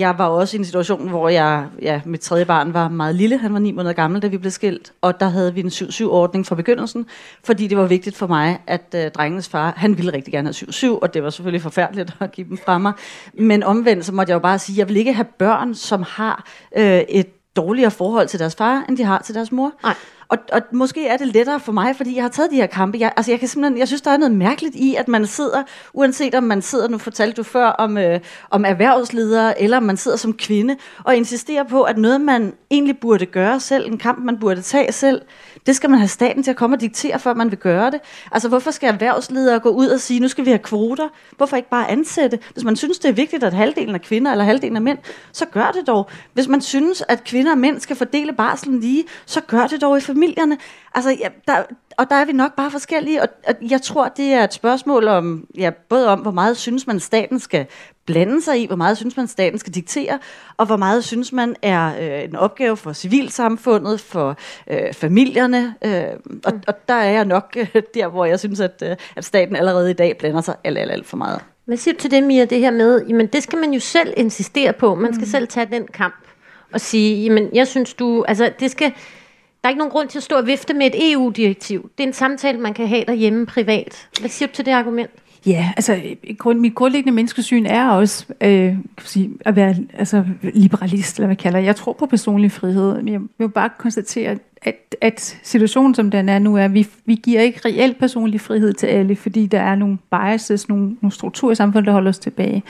jeg var også i en situation, hvor jeg, ja, mit tredje barn var meget lille. Han var ni måneder gammel, da vi blev skilt, og der havde vi en 7-7-ordning fra begyndelsen, fordi det var vigtigt for mig, at øh, drengens far, han ville rigtig gerne have 7-7, og det var selvfølgelig forfærdeligt at give dem fra mig. Men omvendt, så måtte jeg jo bare sige, jeg vil ikke have børn, som har øh, et dårligere forhold til deres far, end de har til deres mor. Nej. Og, og måske er det lettere for mig, fordi jeg har taget de her kampe. Jeg, altså jeg, kan simpelthen, jeg synes, der er noget mærkeligt i, at man sidder, uanset om man sidder, nu fortalte du før om, øh, om erhvervsledere, eller om man sidder som kvinde, og insisterer på, at noget, man egentlig burde gøre selv, en kamp, man burde tage selv, det skal man have staten til at komme og diktere, før man vil gøre det. Altså hvorfor skal erhvervsledere gå ud og sige, nu skal vi have kvoter? Hvorfor ikke bare ansætte? Hvis man synes, det er vigtigt, at halvdelen er kvinder eller halvdelen er mænd, så gør det dog. Hvis man synes, at kvinder og mænd skal fordele barslen lige, så gør det dog i familierne. Altså, ja, der, og der er vi nok bare forskellige, og, og jeg tror, det er et spørgsmål om, ja, både om, hvor meget synes man, staten skal blande sig i, hvor meget synes man, staten skal diktere, og hvor meget synes man er øh, en opgave for civilsamfundet, for øh, familierne, øh, og, og der er jeg nok øh, der, hvor jeg synes, at, øh, at staten allerede i dag blander sig alt, alt, alt for meget. Hvad siger du til det, Mia, det her med, jamen det skal man jo selv insistere på. Man skal mm. selv tage den kamp og sige, jamen jeg synes du, altså det skal, der er ikke nogen grund til at stå og vifte med et EU-direktiv. Det er en samtale, man kan have derhjemme privat. Hvad siger du til det argument? Ja, altså grund, mit grundlæggende menneskesyn er også øh, kan sige, at være altså, liberalist, eller hvad jeg kalder. Jeg tror på personlig frihed, men jeg vil bare konstatere, at, at situationen som den er nu er, vi, vi giver ikke reelt personlig frihed til alle, fordi der er nogle biases, nogle, nogle strukturer i samfundet, der holder os tilbage.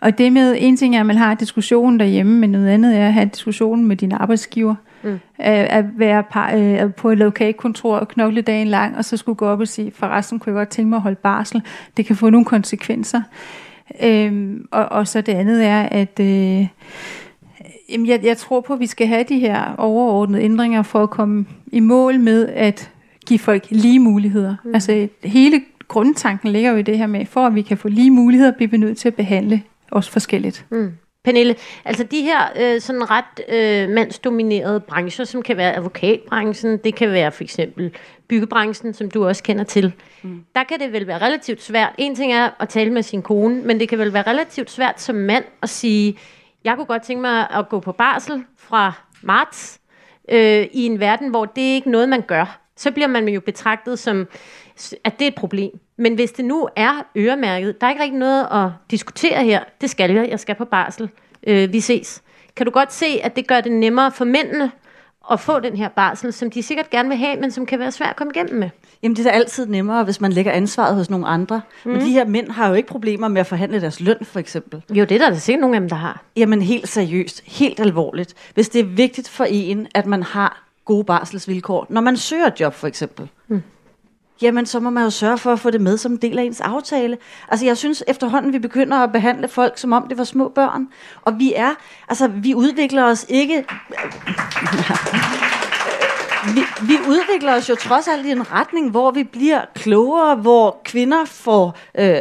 Og det med, en ting er, at man har diskussionen derhjemme, men noget andet er at have diskussionen med din arbejdsgiver. Mm. At, at være par, øh, på et lokalkontor og knokle dagen lang, og så skulle gå op og sige, forresten kunne jeg godt tænke mig at holde barsel. Det kan få nogle konsekvenser. Øhm, og, og så det andet er, at øh, jamen jeg, jeg tror på, at vi skal have de her overordnede ændringer for at komme i mål med, at give folk lige muligheder. Mm. Altså hele grundtanken ligger jo i det her med, for at vi kan få lige muligheder, bliver vi nødt til at behandle os forskelligt. Mm. Pernille, altså de her øh, sådan ret øh, mandsdominerede brancher, som kan være advokatbranchen, det kan være for eksempel byggebranchen, som du også kender til. Mm. Der kan det vel være relativt svært. En ting er at tale med sin kone, men det kan vel være relativt svært som mand at sige, jeg kunne godt tænke mig at gå på barsel fra marts øh, i en verden, hvor det ikke er noget, man gør. Så bliver man jo betragtet som, at det er et problem. Men hvis det nu er øremærket, der er ikke rigtig noget at diskutere her. Det skal jeg. Jeg skal på barsel. Øh, vi ses. Kan du godt se, at det gør det nemmere for mændene at få den her barsel, som de sikkert gerne vil have, men som kan være svært at komme igennem med? Jamen det er da altid nemmere, hvis man lægger ansvaret hos nogle andre. Mm. Men de her mænd har jo ikke problemer med at forhandle deres løn, for eksempel. Jo, det er der, der sikkert nogle af dem, der har. Jamen helt seriøst, helt alvorligt. Hvis det er vigtigt for en, at man har gode barselsvilkår, når man søger job for eksempel. Mm jamen så må man jo sørge for at få det med som en del af ens aftale. Altså jeg synes efterhånden, vi begynder at behandle folk, som om det var små børn. Og vi er, altså vi udvikler os ikke... vi, vi udvikler os jo trods alt i en retning, hvor vi bliver klogere, hvor kvinder får øh,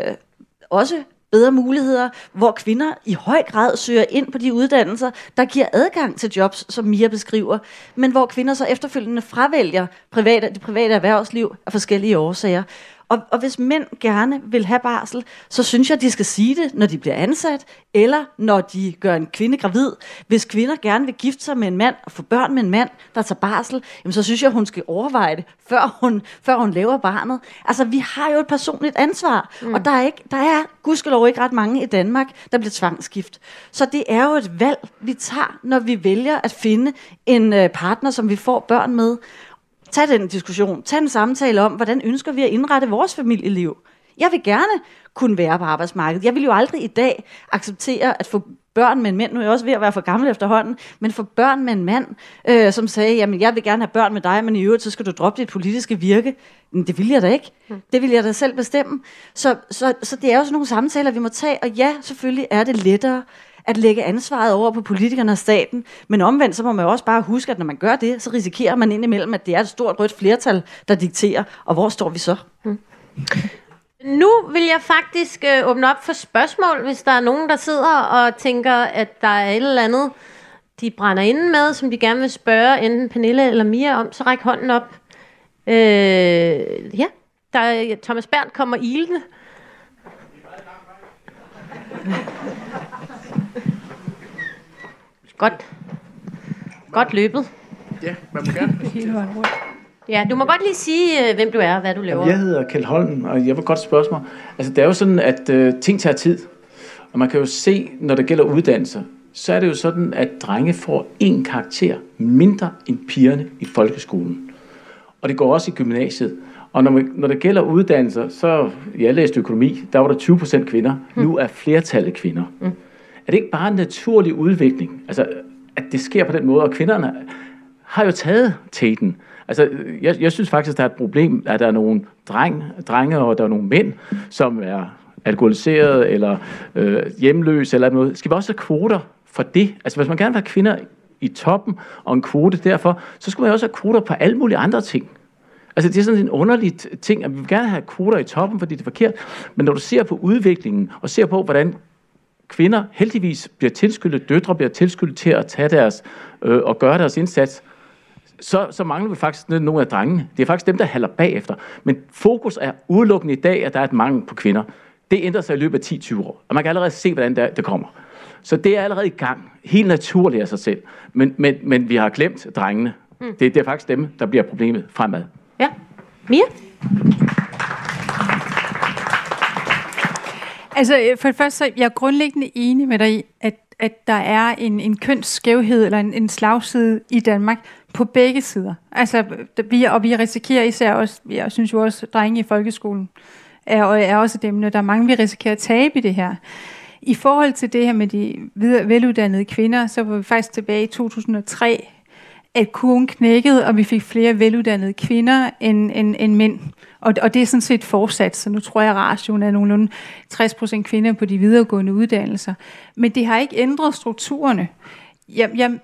også bedre muligheder, hvor kvinder i høj grad søger ind på de uddannelser, der giver adgang til jobs, som Mia beskriver, men hvor kvinder så efterfølgende fravælger private, det private erhvervsliv af forskellige årsager. Og, og hvis mænd gerne vil have barsel, så synes jeg, de skal sige det, når de bliver ansat, eller når de gør en kvinde gravid. Hvis kvinder gerne vil gifte sig med en mand og få børn med en mand, der tager barsel, jamen så synes jeg, hun skal overveje det, før hun, før hun laver barnet. Altså, vi har jo et personligt ansvar, mm. og der er, ikke, der er gudskelov ikke ret mange i Danmark, der bliver tvangsgift. Så det er jo et valg, vi tager, når vi vælger at finde en øh, partner, som vi får børn med. Tag den diskussion. Tag en samtale om, hvordan ønsker vi at indrette vores familieliv. Jeg vil gerne kunne være på arbejdsmarkedet. Jeg vil jo aldrig i dag acceptere at få børn med en mand, nu er jeg også ved at være for gammel efterhånden, men for børn med en mand, øh, som sagde, jamen jeg vil gerne have børn med dig, men i øvrigt så skal du droppe dit politiske virke. Men det vil jeg da ikke. Mm. Det vil jeg da selv bestemme. Så, så, så det er jo sådan nogle samtaler, vi må tage, og ja, selvfølgelig er det lettere at lægge ansvaret over på politikerne og staten. Men omvendt, så må man jo også bare huske, at når man gør det, så risikerer man indimellem, at det er et stort rødt flertal, der dikterer. Og hvor står vi så? Hmm. Nu vil jeg faktisk øh, åbne op for spørgsmål, hvis der er nogen, der sidder og tænker, at der er et eller andet, de brænder inde med, som de gerne vil spørge enten Pernille eller Mia om, så ræk hånden op. Øh, ja, der Thomas Berndt kommer ilende. Godt. Godt løbet. Ja, man må gerne. Ja, du må godt lige sige, øh, hvem du er og hvad du laver. Jeg hedder Kjeld Holm, og jeg vil godt spørge mig. Altså, det er jo sådan, at uh, ting tager tid. Og man kan jo se, når det gælder uddannelser, så er det jo sådan, at drenge får en karakter mindre end pigerne i folkeskolen. Og det går også i gymnasiet. Og når, man, når det gælder uddannelser, så, jeg læste økonomi, der var der 20 procent kvinder. Mm. Nu er flertallet kvinder. Mm. Er det ikke bare en naturlig udvikling? Altså, at det sker på den måde, og kvinderne har jo taget teten. Altså, jeg, jeg synes faktisk, der er et problem, at der er nogle dreng, drenge, og der er nogle mænd, som er alkoholiseret eller øh, hjemløse eller noget. Skal vi også have kvoter for det? Altså, hvis man gerne vil have kvinder i toppen og en kvote derfor, så skulle man også have kvoter på alle mulige andre ting. Altså, det er sådan en underlig ting, at vi vil gerne have kvoter i toppen, fordi det er forkert. Men når du ser på udviklingen, og ser på, hvordan kvinder heldigvis bliver tilskyldet, døtre bliver tilskyldet til at tage deres øh, og gøre deres indsats, så, så mangler vi faktisk nogle af drengene. Det er faktisk dem, der halder bagefter. Men fokus er udelukkende i dag, at der er et mangel på kvinder. Det ændrer sig i løbet af 10-20 år, og man kan allerede se, hvordan det, det kommer. Så det er allerede i gang, helt naturligt af sig selv. Men, men, men vi har glemt drengene. Mm. Det, det er faktisk dem, der bliver problemet fremad. Ja. Mia? Altså, øh, for det første, så er jeg grundlæggende enig med dig i, at, at der er en, en kønsskævhed eller en, en slagside i Danmark på begge sider. Altså, vi, og vi risikerer især også, jeg synes jo også, drenge i folkeskolen er, er også dem, der er mange, vi risikerer at tabe i det her. I forhold til det her med de veluddannede kvinder, så var vi faktisk tilbage i 2003, at kurven knækkede, og vi fik flere veluddannede kvinder end, end, end mænd. Og, og det er sådan set fortsat, så nu tror jeg, at ratioen er nogenlunde 60% kvinder på de videregående uddannelser. Men det har ikke ændret strukturerne. Jeg, jeg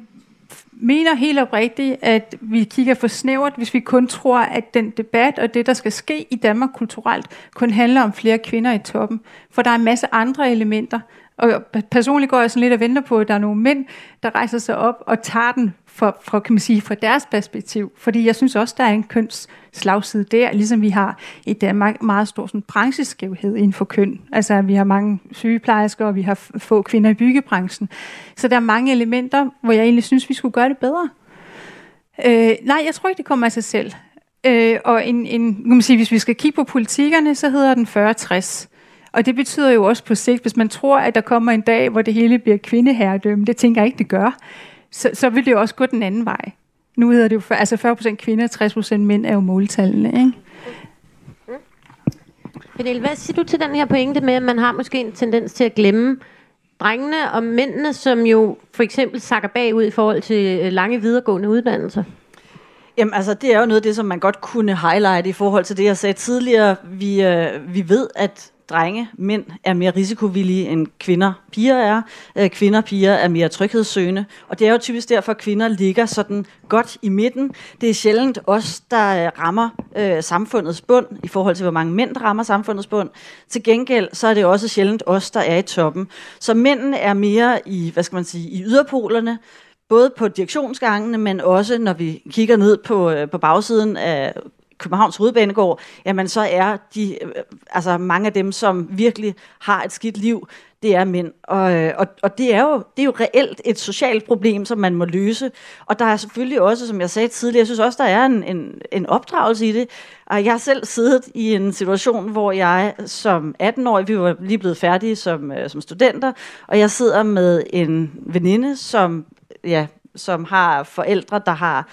mener helt oprigtigt, at vi kigger for snævert, hvis vi kun tror, at den debat og det, der skal ske i Danmark kulturelt, kun handler om flere kvinder i toppen. For der er en masse andre elementer. Og personligt går jeg sådan lidt og venter på, at der er nogle mænd, der rejser sig op og tager den fra, fra, kan man sige, fra deres perspektiv. Fordi jeg synes også, der er en kønsslagside der, ligesom vi har i Danmark meget stor sådan, brancheskævhed inden for køn. Altså vi har mange sygeplejersker, og vi har få kvinder i byggebranchen. Så der er mange elementer, hvor jeg egentlig synes, vi skulle gøre det bedre. Øh, nej, jeg tror ikke, det kommer af sig selv. Øh, og en, en, kan man sige, hvis vi skal kigge på politikerne, så hedder den 40-60. Og det betyder jo også på sigt, hvis man tror, at der kommer en dag, hvor det hele bliver kvindeherredømme, det tænker jeg ikke, det gør så, så vil det jo også gå den anden vej. Nu hedder det jo, for, altså 40% kvinder, 60% mænd er jo måltallene, ikke? Pernille, hvad siger du til den her pointe med, at man har måske en tendens til at glemme drengene og mændene, som jo for eksempel sakker bagud i forhold til øh, lange videregående uddannelser? Jamen altså, det er jo noget af det, som man godt kunne highlight i forhold til det, jeg sagde tidligere. Vi, øh, vi ved, at drenge, mænd er mere risikovillige end kvinder, piger er. Øh, kvinder og piger er mere tryghedssøgende. Og det er jo typisk derfor, at kvinder ligger sådan godt i midten. Det er sjældent os, der øh, rammer øh, samfundets bund, i forhold til, hvor mange mænd der rammer samfundets bund. Til gengæld, så er det også sjældent os, der er i toppen. Så mændene er mere i, hvad skal man sige, i yderpolerne, både på direktionsgangene, men også når vi kigger ned på, øh, på bagsiden af Københavns Hovedbanegård, jamen så er de, øh, altså mange af dem, som virkelig har et skidt liv, det er mænd. Og, øh, og, og det, er jo, det er jo reelt et socialt problem, som man må løse. Og der er selvfølgelig også, som jeg sagde tidligere, jeg synes også, der er en, en, en opdragelse i det. Og jeg har selv siddet i en situation, hvor jeg som 18-årig, vi var lige blevet færdige som, øh, som studenter, og jeg sidder med en veninde, som, ja, som har forældre, der har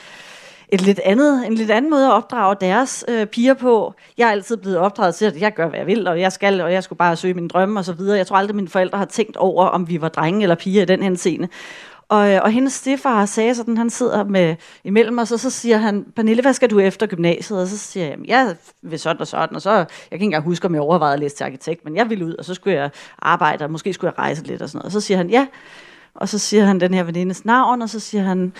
et lidt andet, en lidt anden måde at opdrage deres øh, piger på. Jeg er altid blevet opdraget til, at jeg gør, hvad jeg vil, og jeg skal, og jeg skulle bare søge min drømme og så videre. Jeg tror aldrig, at mine forældre har tænkt over, om vi var drenge eller piger i den henseende. Og, øh, og hendes stefar sagde sådan, han sidder med imellem os, og så siger han, Pernille, hvad skal du efter gymnasiet? Og så siger jeg, jeg vil sådan og sådan, og så, jeg kan ikke engang huske, om jeg overvejede at læse til arkitekt, men jeg ville ud, og så skulle jeg arbejde, og måske skulle jeg rejse lidt og sådan noget. Og så siger han, ja, og så siger han den her venindes navn, og så siger han,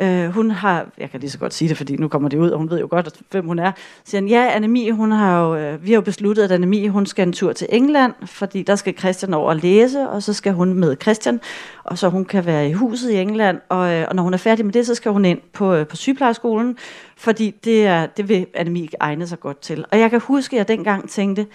Øh, hun har, jeg kan lige så godt sige det, fordi nu kommer det ud, og hun ved jo godt, hvem hun er. Så siger han, ja, Annemie, hun har jo, øh, vi har jo besluttet, at Annemie, hun skal en tur til England, fordi der skal Christian over og læse, og så skal hun med Christian, og så hun kan være i huset i England, og, øh, og når hun er færdig med det, så skal hun ind på, øh, på sygeplejerskolen, fordi det, er, det vil Annemie egne sig godt til. Og jeg kan huske, at jeg dengang tænkte,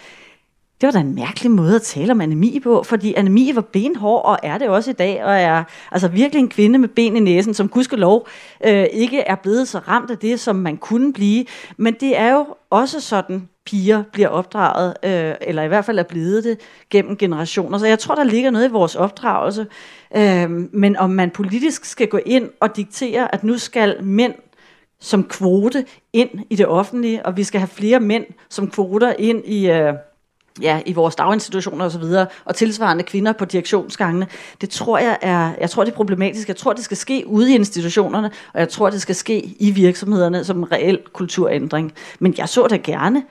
det var da en mærkelig måde at tale om anemi på, fordi anemi var benhård, og er det også i dag, og er altså virkelig en kvinde med ben i næsen, som lov øh, ikke er blevet så ramt af det, som man kunne blive. Men det er jo også sådan, piger bliver opdraget, øh, eller i hvert fald er blevet det gennem generationer. Så jeg tror, der ligger noget i vores opdragelse. Øh, men om man politisk skal gå ind og diktere, at nu skal mænd som kvote ind i det offentlige, og vi skal have flere mænd som kvoter ind i... Øh, ja, i vores daginstitutioner osv., og, og tilsvarende kvinder på direktionsgangene, det tror jeg er, jeg tror det er problematisk. Jeg tror, det skal ske ude i institutionerne, og jeg tror, det skal ske i virksomhederne som en reel kulturændring. Men jeg så da gerne,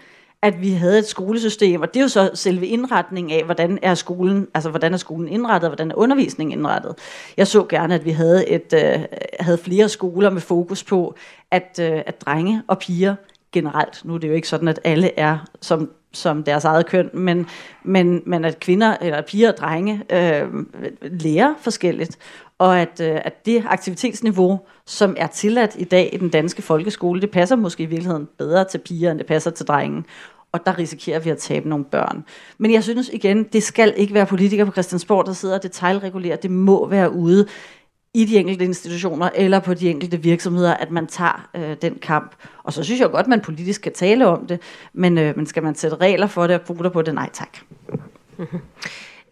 at vi havde et skolesystem, og det er jo så selve indretningen af, hvordan er skolen, altså hvordan er skolen indrettet, og hvordan er undervisningen indrettet. Jeg så gerne, at vi havde, et, øh, havde flere skoler med fokus på, at, øh, at drenge og piger generelt, nu er det jo ikke sådan, at alle er som som deres eget køn, men, men, men at kvinder, eller piger og drenge, øh, lærer forskelligt, og at, øh, at det aktivitetsniveau, som er tilladt i dag i den danske folkeskole, det passer måske i virkeligheden bedre til piger, end det passer til drenge. Og der risikerer vi at tabe nogle børn. Men jeg synes igen, det skal ikke være politikere på Christiansborg, der sidder og detaljregulerer. Det må være ude i de enkelte institutioner eller på de enkelte virksomheder, at man tager øh, den kamp. Og så synes jeg godt, at man politisk kan tale om det, men, øh, men skal man sætte regler for det og kvoter på det? Nej tak.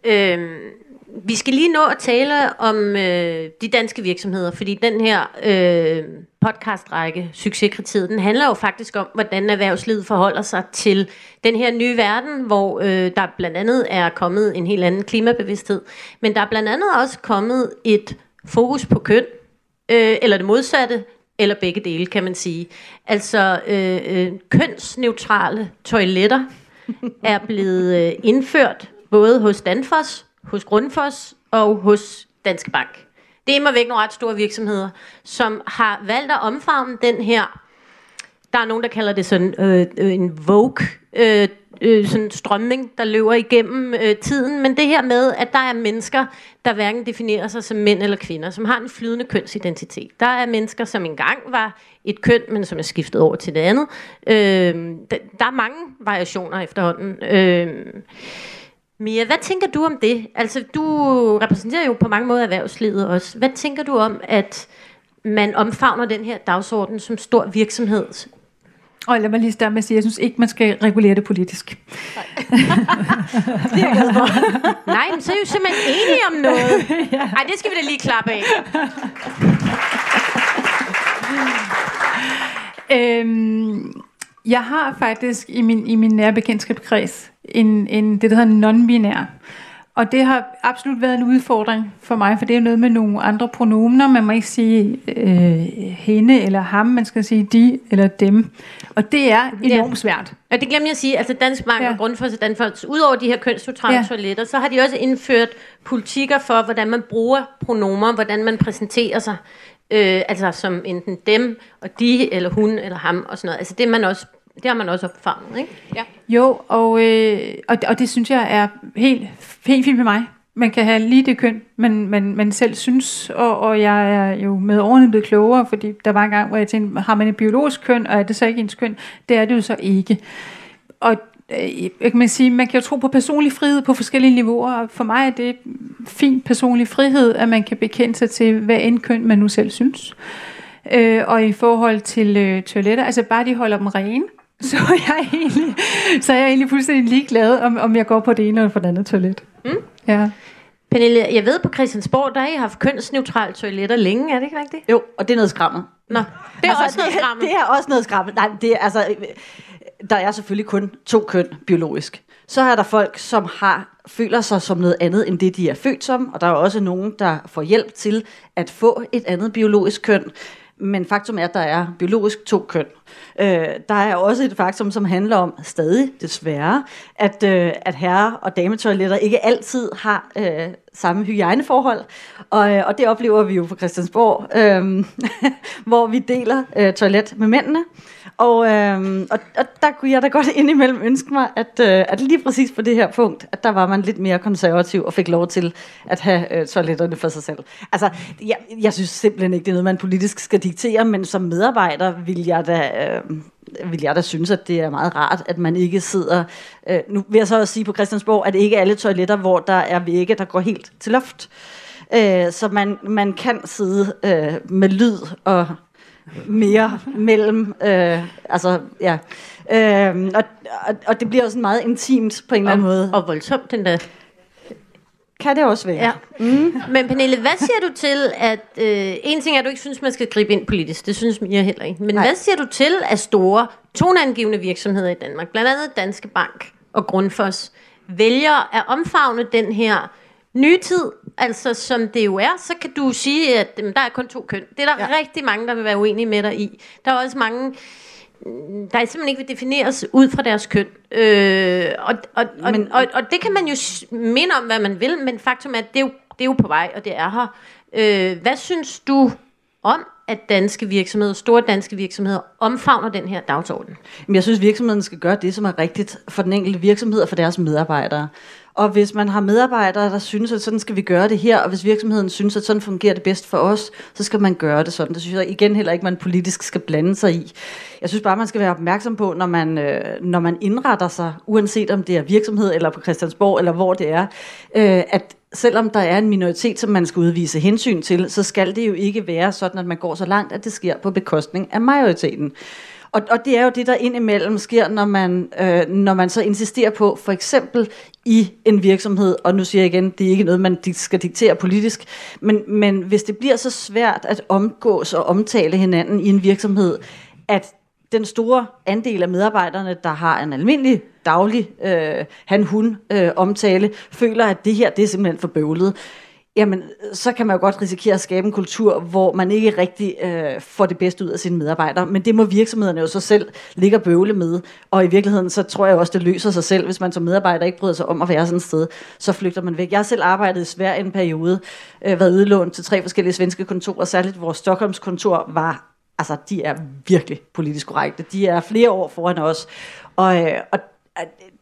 øhm, vi skal lige nå at tale om øh, de danske virksomheder, fordi den her øh, podcastrække, Succeskriteriet, den handler jo faktisk om, hvordan erhvervslivet forholder sig til den her nye verden, hvor øh, der blandt andet er kommet en helt anden klimabevidsthed, men der er blandt andet også kommet et fokus på køn, øh, eller det modsatte, eller begge dele, kan man sige. Altså, øh, øh, kønsneutrale toiletter er blevet øh, indført både hos Danfoss, hos Grundfos og hos Danske Bank. det er væk nogle ret store virksomheder, som har valgt at omfavne den her, der er nogen, der kalder det sådan øh, øh en Vogue øh, øh, sådan strømning, der løber igennem øh, tiden, men det her med, at der er mennesker, der hverken definerer sig som mænd eller kvinder, som har en flydende kønsidentitet. Der er mennesker, som engang var et køn, men som er skiftet over til det andet. Øh, der, der er mange variationer efterhånden. Øh, Mia, hvad tænker du om det? Altså, du repræsenterer jo på mange måder erhvervslivet også. Hvad tænker du om, at man omfavner den her dagsorden som stor virksomhed? Og lad mig lige starte med at sige, at jeg synes ikke, man skal regulere det politisk. Nej. det er jeg. Nej, men så er I jo simpelthen enige om noget. Nej, det skal vi da lige klappe af. øhm, jeg har faktisk i min, i min nære bekendtskabskreds en, en, det, der hedder non-binær. Og det har absolut været en udfordring for mig, for det er noget med nogle andre pronomener. Man må ikke sige øh, hende eller ham, man skal sige de eller dem. Og det er enormt ja. svært. Ja, det glemte jeg at sige. Altså Dansk Bank ja. og Grundfos og Danfoss, udover de her kønsneutrale ja. toiletter, så har de også indført politikker for, hvordan man bruger pronomer, hvordan man præsenterer sig. Øh, altså som enten dem, og de, eller hun, eller ham, og sådan noget. Altså det man også det har man også opfanget, ikke? Ja. Jo, og, øh, og, og det synes jeg er helt, helt fint for mig. Man kan have lige det køn, man, man, man selv synes, og, og jeg er jo med årene blevet klogere, fordi der var en gang, hvor jeg tænkte, har man et biologisk køn, og er det så ikke ens køn? Det er det jo så ikke. Og øh, jeg kan man sige, man kan jo tro på personlig frihed på forskellige niveauer, og for mig er det fin personlig frihed, at man kan bekende sig til, hvad end køn man nu selv synes. Øh, og i forhold til øh, toiletter, altså bare de holder dem rene, så er jeg egentlig, så er jeg egentlig fuldstændig ligeglad, om, om jeg går på det ene eller på det andet toilet. Mm. Ja. Pernille, jeg ved på Christiansborg, der har I haft kønsneutrale toiletter længe, er det ikke rigtigt? Jo, og det er noget skrammel. Nå, det er altså, også noget skrammel. Det er også noget skrammel. Nej, det er, altså, der er selvfølgelig kun to køn biologisk. Så er der folk, som har føler sig som noget andet end det, de er født som, og der er også nogen, der får hjælp til at få et andet biologisk køn. Men faktum er, at der er biologisk to køn. Øh, der er også et faktum, som handler om, stadig desværre, at, øh, at herre- og dametoiletter ikke altid har øh, samme hygiejneforhold. Og, øh, og det oplever vi jo på Christiansborg, øhm, hvor vi deler øh, toilet med mændene. Og, øhm, og, og der kunne jeg da godt indimellem ønske mig, at, øh, at lige præcis på det her punkt, at der var man lidt mere konservativ og fik lov til at have øh, toiletterne for sig selv. Altså, jeg, jeg synes simpelthen ikke, det er noget, man politisk skal diktere, men som medarbejder vil jeg da... Øh, vil jeg da synes, at det er meget rart, at man ikke sidder... Øh, nu vil jeg så også sige på Christiansborg, at det ikke er alle toiletter, hvor der er vægge, der går helt til loft. Øh, så man, man kan sidde øh, med lyd og mere mellem, øh, altså, ja. Øh, og, og, og det bliver også meget intimt på en eller anden måde. Og voldsomt, den der kan det også være. Ja. Mm. Men Pernille, hvad siger du til, at... Øh, en ting er, at du ikke synes, man skal gribe ind politisk. Det synes jeg heller ikke. Men Nej. hvad siger du til, at store, toneangivende virksomheder i Danmark, blandt andet Danske Bank og Grundfos, vælger at omfavne den her nye tid, altså som det jo er, så kan du sige, at jamen, der er kun to køn. Det er der ja. rigtig mange, der vil være uenige med dig i. Der er også mange, der simpelthen ikke vil defineres ud fra deres køn. Øh, og, og, og, men, og, og det kan man jo minde om, hvad man vil, men faktum er, at det er jo, det er jo på vej, og det er her. Øh, hvad synes du om, at danske virksomheder, store danske virksomheder, omfavner den her dagsorden? Jeg synes, virksomheden skal gøre det, som er rigtigt for den enkelte virksomhed og for deres medarbejdere. Og hvis man har medarbejdere, der synes, at sådan skal vi gøre det her, og hvis virksomheden synes, at sådan fungerer det bedst for os, så skal man gøre det sådan. Det synes jeg igen heller ikke, man politisk skal blande sig i. Jeg synes bare, man skal være opmærksom på, når man, øh, når man indretter sig, uanset om det er virksomhed eller på Christiansborg, eller hvor det er, øh, at selvom der er en minoritet, som man skal udvise hensyn til, så skal det jo ikke være sådan, at man går så langt, at det sker på bekostning af majoriteten. Og, og det er jo det, der indimellem sker, når man, øh, når man så insisterer på, for eksempel i en virksomhed, og nu siger jeg igen, det er ikke noget, man skal diktere politisk, men, men hvis det bliver så svært at omgås og omtale hinanden i en virksomhed, at den store andel af medarbejderne, der har en almindelig daglig øh, han-hun øh, omtale, føler, at det her det er simpelthen for bøvlet, jamen, så kan man jo godt risikere at skabe en kultur, hvor man ikke rigtig øh, får det bedste ud af sine medarbejdere. Men det må virksomhederne jo så selv ligge og bøvle med. Og i virkeligheden, så tror jeg også, det løser sig selv. Hvis man som medarbejder ikke bryder sig om at være sådan et sted, så flygter man væk. Jeg har selv arbejdet i Sverige en periode, øh, været udlånt til tre forskellige svenske kontorer, særligt vores Stockholms kontor var altså, de er virkelig politisk korrekte. De er flere år foran os. Og, øh, og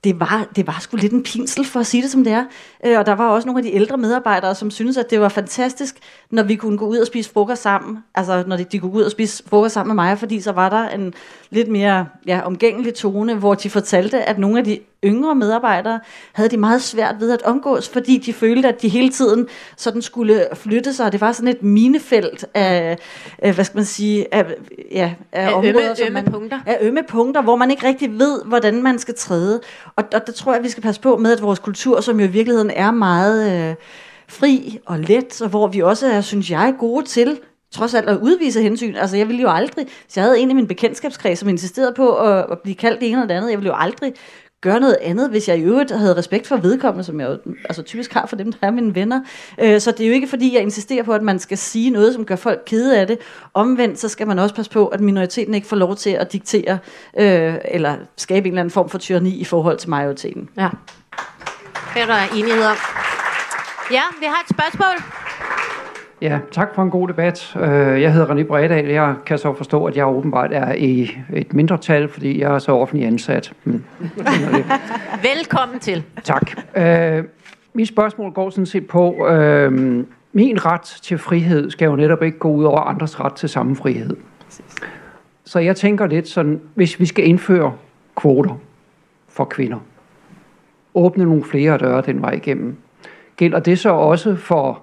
det var, det var sgu lidt en pinsel, for at sige det som det er. Øh, og der var også nogle af de ældre medarbejdere, som syntes, at det var fantastisk, når vi kunne gå ud og spise frokost sammen. Altså, når de, de kunne gå ud og spise frokost sammen med mig, fordi så var der en lidt mere ja, omgængelig tone, hvor de fortalte, at nogle af de yngre medarbejdere havde de meget svært ved at omgås, fordi de følte, at de hele tiden sådan skulle flytte sig. Det var sådan et minefelt af, af hvad skal man sige, af, ja, af, Af områder, ømme- som ømme man, punkter. Af ømme punkter, hvor man ikke rigtig ved, hvordan man skal træde. Og, og der tror jeg, vi skal passe på med, at vores kultur, som jo i virkeligheden er meget øh, fri og let, og hvor vi også er, synes jeg, gode til trods alt at udvise hensyn. Altså, jeg ville jo aldrig, hvis jeg havde en i min bekendtskabskreds, som insisterede på at, at blive kaldt det ene eller det andet, jeg ville jo aldrig gøre noget andet, hvis jeg i øvrigt havde respekt for vedkommende, som jeg jo altså, typisk har for dem, der er mine venner. Øh, så det er jo ikke fordi, jeg insisterer på, at man skal sige noget, som gør folk kede af det. Omvendt, så skal man også passe på, at minoriteten ikke får lov til at diktere øh, eller skabe en eller anden form for tyranni i forhold til majoriteten. Ja. Det er der enighed om. Ja, vi har et spørgsmål. Ja, tak for en god debat. Øh, Jeg hedder René Bredal. Jeg kan så forstå, at jeg åbenbart er i et mindretal, fordi jeg er så offentlig ansat. Men, det. Velkommen til. tak. Øh, Mit spørgsmål går sådan set på, øh, min ret til frihed skal jo netop ikke gå ud over andres ret til samme frihed. Så jeg tænker lidt sådan, hvis vi skal indføre kvoter for kvinder, åbne nogle flere døre den vej igennem, gælder det så også for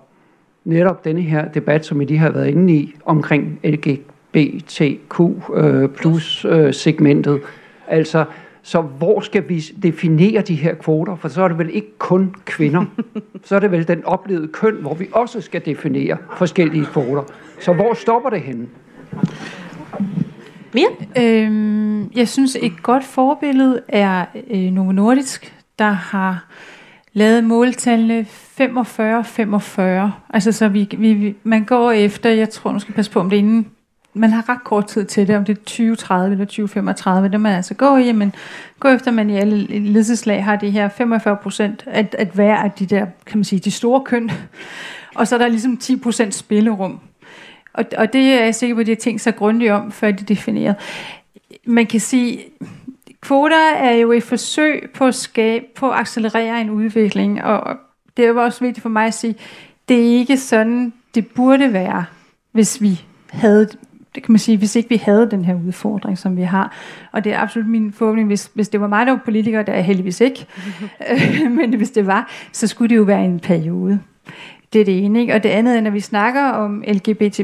netop denne her debat, som I lige har været inde i, omkring LGBTQ øh, plus øh, segmentet. Altså, så hvor skal vi definere de her kvoter? For så er det vel ikke kun kvinder. Så er det vel den oplevede køn, hvor vi også skal definere forskellige kvoter. Så hvor stopper det henne? Mia? Øhm, jeg synes, et godt forbillede er øh, Novo Nordisk, der har lavet måltallene 45-45. Altså, så vi, vi, man går efter, jeg tror, nu skal jeg passe på, om det er inden, man har ret kort tid til det, om det er 2030 eller 2035, det man altså går i, men gå efter, at man i alle ledelseslag har det her 45 procent, at, at være af de der, kan man sige, de store køn, og så er der ligesom 10 procent spillerum. Og, og det er jeg sikker på, at de har tænkt sig grundigt om, før de definerer. Man kan sige, kvoter er jo et forsøg på at skabe, på at accelerere en udvikling, og det er jo også vigtigt for mig at sige, det er ikke sådan, det burde være, hvis vi havde det kan man sige, hvis ikke vi havde den her udfordring, som vi har. Og det er absolut min forhåbning, hvis, hvis det var mig, der var politiker, der er heldigvis ikke, men hvis det var, så skulle det jo være en periode. Det er det ene, ikke? Og det andet er, når vi snakker om LGBT+,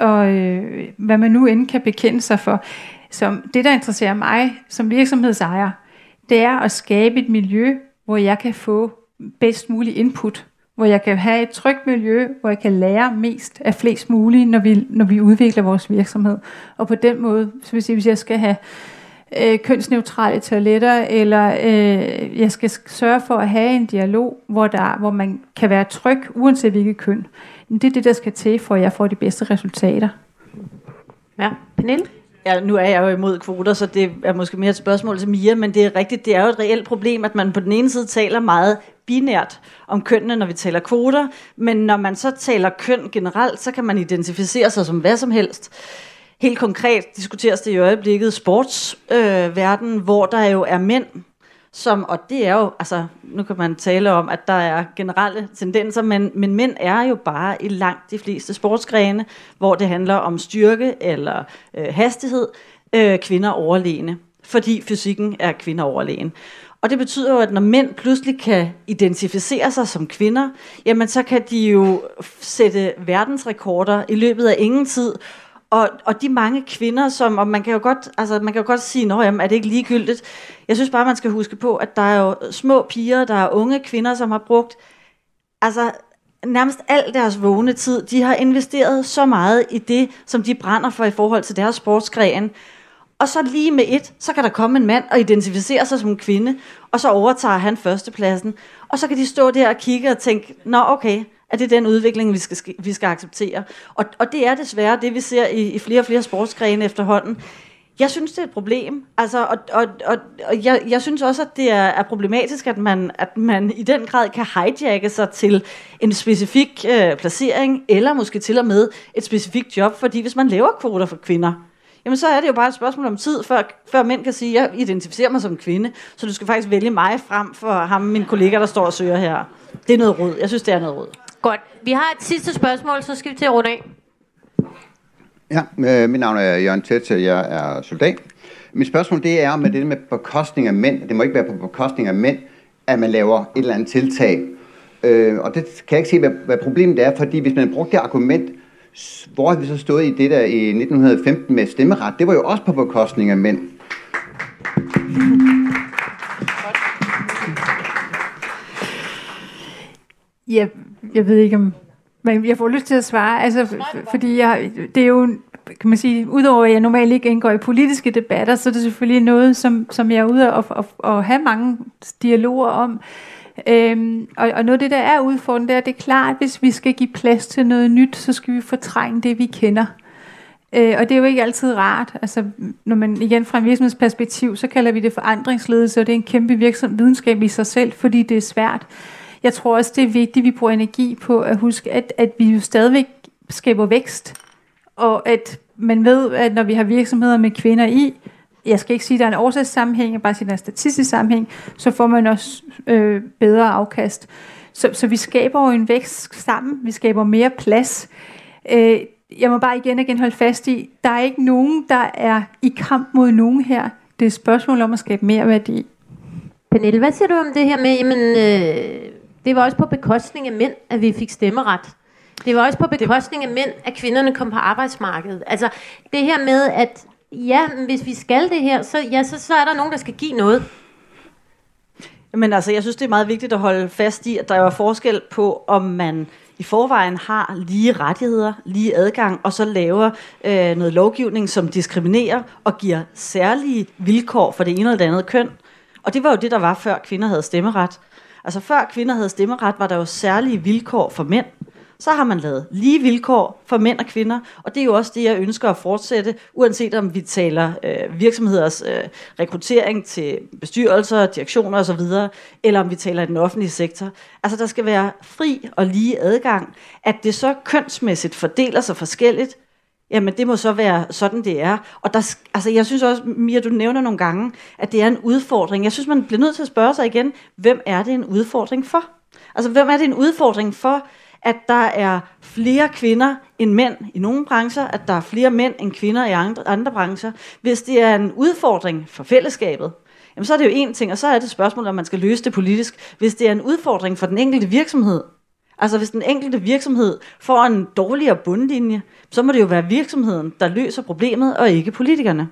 og øh, hvad man nu end kan bekende sig for, som det, der interesserer mig som virksomhedsejer, det er at skabe et miljø, hvor jeg kan få bedst mulig input, hvor jeg kan have et trygt miljø, hvor jeg kan lære mest af flest mulige, når vi, når vi udvikler vores virksomhed. Og på den måde, så vil sige, hvis jeg skal have øh, kønsneutrale toiletter, eller øh, jeg skal sørge for at have en dialog, hvor, der, hvor man kan være tryg, uanset hvilket køn. Det er det, der skal til, for at jeg får de bedste resultater. Ja, Pernille? Ja, nu er jeg jo imod kvoter, så det er måske mere et spørgsmål til Mia, men det er rigtigt, det er jo et reelt problem, at man på den ene side taler meget binært om kønnene, når vi taler kvoter, men når man så taler køn generelt, så kan man identificere sig som hvad som helst. Helt konkret diskuteres det i øjeblikket sportsverdenen, øh, verden, hvor der jo er mænd, som, og det er jo, altså, nu kan man tale om, at der er generelle tendenser, men, men mænd er jo bare i langt de fleste sportsgrene, hvor det handler om styrke eller øh, hastighed, øh, kvinder overlegne, fordi fysikken er kvinder overlegen. Og det betyder jo, at når mænd pludselig kan identificere sig som kvinder, jamen så kan de jo sætte verdensrekorder i løbet af ingen tid, og, og de mange kvinder, som, og man kan jo godt, altså man kan jo godt sige, nå jamen, er det ikke ligegyldigt? Jeg synes bare, man skal huske på, at der er jo små piger, der er unge kvinder, som har brugt, altså nærmest al deres vågne tid, de har investeret så meget i det, som de brænder for i forhold til deres sportsgren. Og så lige med et, så kan der komme en mand og identificere sig som en kvinde, og så overtager han førstepladsen. Og så kan de stå der og kigge og tænke, nå okay, at det er den udvikling, vi skal, vi skal acceptere. Og, og det er desværre det, vi ser i, i flere og flere sportsgrene efterhånden. Jeg synes, det er et problem. Altså, og og, og, og jeg, jeg synes også, at det er, er problematisk, at man, at man i den grad kan hijacke sig til en specifik øh, placering, eller måske til og med et specifikt job, fordi hvis man laver kvoter for kvinder, jamen så er det jo bare et spørgsmål om tid, før, før mænd kan sige, jeg identificerer mig som kvinde, så du skal faktisk vælge mig frem for ham, min kollega, der står og søger her. Det er noget råd. Jeg synes, det er noget råd. Godt. Vi har et sidste spørgsmål, så skal vi til at runde af. Ja, øh, mit navn er Jørgen Tetse, jeg er soldat. Mit spørgsmål det er med det med bekostning af mænd. Det må ikke være på bekostning af mænd, at man laver et eller andet tiltag. Øh, og det kan jeg ikke se, hvad, hvad problemet er, fordi hvis man brugte det argument, hvor har vi så stået i det der i 1915 med stemmeret, det var jo også på bekostning af mænd. Ja, jeg ved ikke om... Men jeg får lyst til at svare, altså, fordi jeg, det er jo, kan man sige, udover at jeg normalt ikke indgår i politiske debatter, så er det selvfølgelig noget, som, som jeg er ude og, og, og have mange dialoger om. Øhm, og, og noget af det, der er udfordrende, det er, det er klart, at hvis vi skal give plads til noget nyt, så skal vi fortrænge det, vi kender. Øh, og det er jo ikke altid rart. Altså, når man igen fra en virksomhedsperspektiv, så kalder vi det forandringsledelse, og det er en kæmpe virksom videnskab i sig selv, fordi det er svært. Jeg tror også, det er vigtigt, at vi bruger energi på at huske, at, at vi jo stadigvæk skaber vækst, og at man ved, at når vi har virksomheder med kvinder i, jeg skal ikke sige, at der er en årsagssammenhæng, jeg bare sige, at der er en statistisk sammenhæng, så får man også øh, bedre afkast. Så, så vi skaber jo en vækst sammen, vi skaber mere plads. Øh, jeg må bare igen og igen holde fast i, der er ikke nogen, der er i kamp mod nogen her. Det er et spørgsmål om at skabe mere værdi. Pernille, hvad siger du om det her med, jamen, øh, det var også på bekostning af mænd, at vi fik stemmeret. Det var også på bekostning af mænd, at kvinderne kom på arbejdsmarkedet. Altså, det her med, at ja, hvis vi skal det her, så, ja, så, så er der nogen, der skal give noget. Men altså, jeg synes, det er meget vigtigt at holde fast i, at der er forskel på, om man i forvejen har lige rettigheder, lige adgang, og så laver øh, noget lovgivning, som diskriminerer og giver særlige vilkår for det ene eller det andet køn. Og det var jo det, der var, før kvinder havde stemmeret. Altså før kvinder havde stemmeret, var der jo særlige vilkår for mænd. Så har man lavet lige vilkår for mænd og kvinder, og det er jo også det, jeg ønsker at fortsætte, uanset om vi taler øh, virksomheders øh, rekruttering til bestyrelser, direktioner osv., eller om vi taler i den offentlige sektor. Altså der skal være fri og lige adgang. At det så kønsmæssigt fordeler sig forskelligt, Jamen, det må så være sådan, det er. Og der, altså, jeg synes også, Mia, du nævner nogle gange, at det er en udfordring. Jeg synes, man bliver nødt til at spørge sig igen, hvem er det en udfordring for? Altså, hvem er det en udfordring for, at der er flere kvinder end mænd i nogle brancher, at der er flere mænd end kvinder i andre, andre brancher? Hvis det er en udfordring for fællesskabet, jamen, så er det jo en ting, og så er det spørgsmål, om man skal løse det politisk. Hvis det er en udfordring for den enkelte virksomhed, Altså hvis den enkelte virksomhed får en dårligere bundlinje, så må det jo være virksomheden, der løser problemet, og ikke politikerne.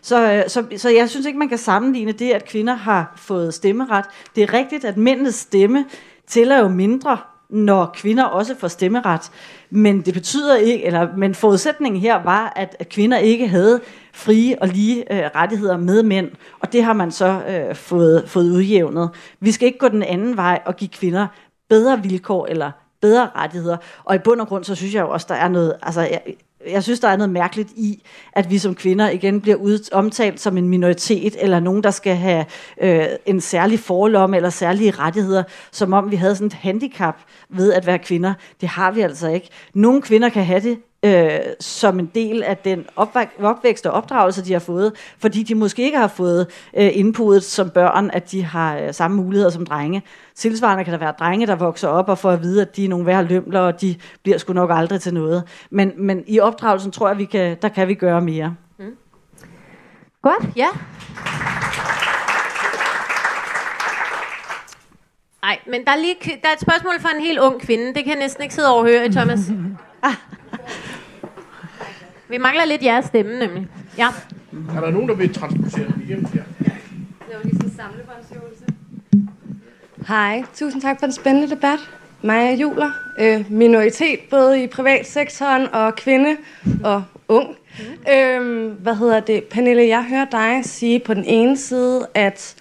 Så, øh, så, så jeg synes ikke, man kan sammenligne det, at kvinder har fået stemmeret. Det er rigtigt, at mændenes stemme tæller jo mindre, når kvinder også får stemmeret. Men det betyder ikke, eller men forudsætningen her var, at, at kvinder ikke havde frie og lige øh, rettigheder med mænd, og det har man så øh, fået, fået udjævnet. Vi skal ikke gå den anden vej og give kvinder bedre vilkår eller bedre rettigheder. Og i bund og grund, så synes jeg jo også, der er noget, altså jeg, jeg synes, der er noget mærkeligt i, at vi som kvinder igen bliver ud, omtalt som en minoritet, eller nogen, der skal have øh, en særlig forlomme eller særlige rettigheder, som om vi havde sådan et handicap ved at være kvinder. Det har vi altså ikke. Nogle kvinder kan have det øh, som en del af den opvækst og opdragelse, de har fået, fordi de måske ikke har fået øh, inputtet som børn, at de har øh, samme muligheder som drenge. Tilsvarende kan der være drenge, der vokser op og får at vide, at de er nogle værre lømler, og de bliver sgu nok aldrig til noget. Men, men i opdragelsen tror jeg, vi kan, der kan vi gøre mere. Mm. Godt, ja. Nej, men der er, lige, der er et spørgsmål fra en helt ung kvinde. Det kan jeg næsten ikke sidde og overhøre, Thomas. Vi mangler lidt jeres stemme, nemlig. Ja. Er der nogen, der vil transportere den igennem her? Det var lige sådan samlebåndsøvelse. Hej, tusind tak for den spændende debat. Er Juler, øh, minoritet både i privatsektoren og kvinde og ung. Mm. Øhm, hvad hedder det? Pernille, jeg hører dig sige på den ene side, at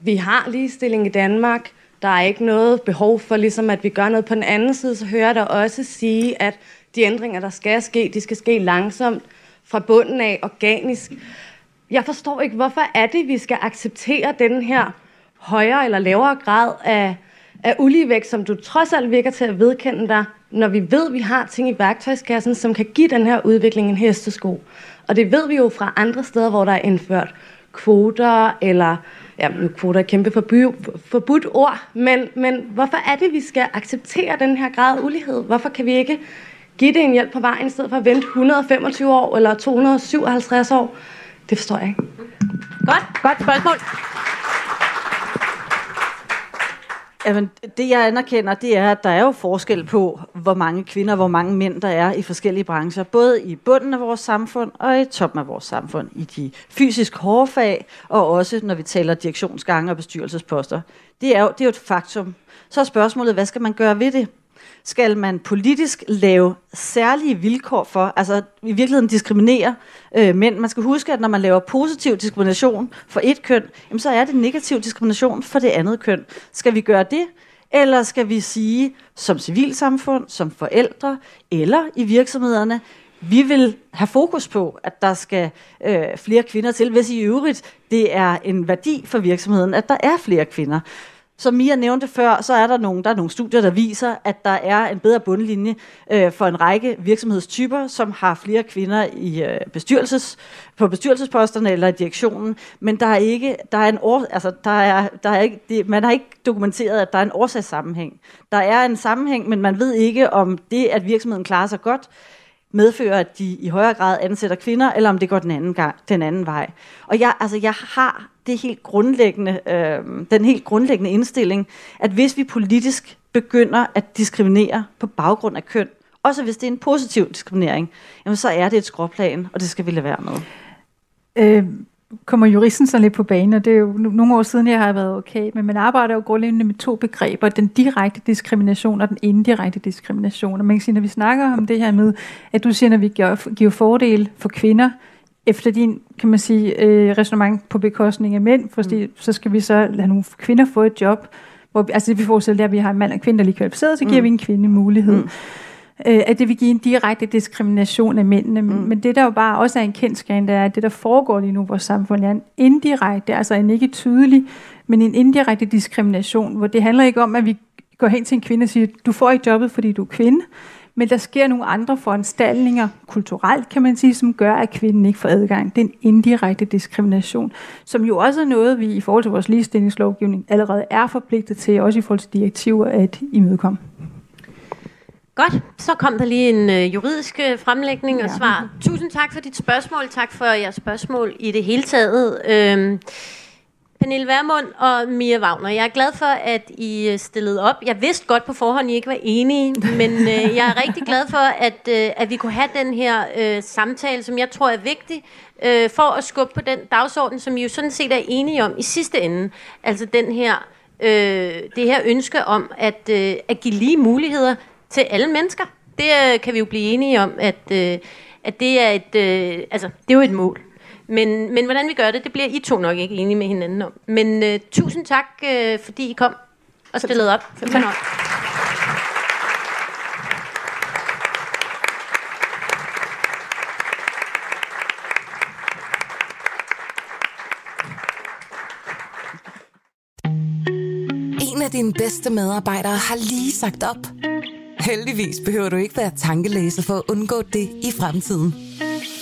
vi har ligestilling i Danmark, Der er ikke noget behov for, ligesom at vi gør noget på den anden side, så hører jeg der også sige, at de ændringer, der skal ske, de skal ske langsomt, fra bunden af, organisk. Jeg forstår ikke, hvorfor er det, vi skal acceptere den her højere eller lavere grad af, af uligevægt, som du trods alt virker til at vedkende dig, når vi ved, at vi har ting i værktøjskassen, som kan give den her udvikling en hestesko. Og det ved vi jo fra andre steder, hvor der er indført kvoter, eller ja, nu kvoter er kæmpe forby, forbudt ord, men, men hvorfor er det, vi skal acceptere den her grad af ulighed? Hvorfor kan vi ikke give det en hjælp på vejen, i stedet for at vente 125 år eller 257 år? Det forstår jeg ikke. Godt, godt spørgsmål. Jamen, det jeg anerkender, det er, at der er jo forskel på, hvor mange kvinder og hvor mange mænd der er i forskellige brancher. Både i bunden af vores samfund og i toppen af vores samfund. I de fysisk hårde fag, og også når vi taler direktionsgange og bestyrelsesposter. Det er, jo, det er jo et faktum. Så er spørgsmålet, hvad skal man gøre ved det? Skal man politisk lave særlige vilkår for, altså i virkeligheden diskriminere øh, mænd. Man skal huske, at når man laver positiv diskrimination for et køn, jamen, så er det negativ diskrimination for det andet køn. Skal vi gøre det, eller skal vi sige, som civilsamfund, som forældre, eller i virksomhederne, vi vil have fokus på, at der skal øh, flere kvinder til, hvis i øvrigt det er en værdi for virksomheden, at der er flere kvinder. Som Mia nævnte før, så er der nogle, der er nogle studier, der viser, at der er en bedre bundlinje øh, for en række virksomhedstyper, som har flere kvinder i øh, bestyrelses, på bestyrelsesposterne eller i direktionen. Men der er ikke, der er en år, altså der er, der er ikke, det, man har ikke dokumenteret, at der er en årsagssammenhæng. Der er en sammenhæng, men man ved ikke, om det, at virksomheden klarer sig godt, medfører, at de i højere grad ansætter kvinder, eller om det går den anden, gang, den anden vej. Og jeg, altså, jeg har det helt grundlæggende, øh, den helt grundlæggende indstilling, at hvis vi politisk begynder at diskriminere på baggrund af køn, også hvis det er en positiv diskriminering, jamen så er det et skråplan, og det skal vi lade være med. Øh, kommer juristen så lidt på banen, og det er jo nogle år siden, jeg har været okay, men man arbejder jo grundlæggende med to begreber, den direkte diskrimination og den indirekte diskrimination. Og man kan sige, når vi snakker om det her med, at du siger, at vi giver, giver fordel for kvinder, efter din, kan man sige, øh, resonemang på bekostning af mænd, fordi mm. så skal vi så lade nogle kvinder få et job, hvor, altså det vi forestiller, det er, at vi har en mand og en kvinde, der er lige kvalificeret, så giver mm. vi en kvinde mulighed. Mm øh, at det vil give en direkte diskrimination af mændene. Mm. Men det der jo bare også er en kendskærning, det er, at det der foregår lige nu i vores samfund, er en indirekte, altså en ikke tydelig, men en indirekte diskrimination, hvor det handler ikke om, at vi går hen til en kvinde og siger, du får ikke jobbet, fordi du er kvinde, men der sker nogle andre foranstaltninger, kulturelt kan man sige, som gør, at kvinden ikke får adgang. Det er en indirekte diskrimination, som jo også er noget, vi i forhold til vores ligestillingslovgivning allerede er forpligtet til, også i forhold til direktiver, at imødekomme. Godt, så kom der lige en øh, juridisk øh, fremlægning og svar. Tusind tak for dit spørgsmål. Tak for jeres spørgsmål i det hele taget. Øhm, Pernille Vermund og Mia Wagner, jeg er glad for, at I øh, stillede op. Jeg vidste godt på forhånd, at I ikke var enige, men øh, jeg er rigtig glad for, at, øh, at vi kunne have den her øh, samtale, som jeg tror er vigtig, øh, for at skubbe på den dagsorden, som I jo sådan set er enige om i sidste ende. Altså den her, øh, det her ønske om at, øh, at give lige muligheder til alle mennesker. Det øh, kan vi jo blive enige om, at, øh, at det er et, øh, altså, det er jo et mål. Men, men hvordan vi gør det, det bliver I to nok ikke enige med hinanden om. Men øh, tusind tak, øh, fordi I kom og stillede op. Det var En af dine bedste medarbejdere har lige sagt op. Heldigvis behøver du ikke være tankelæser for at undgå det i fremtiden.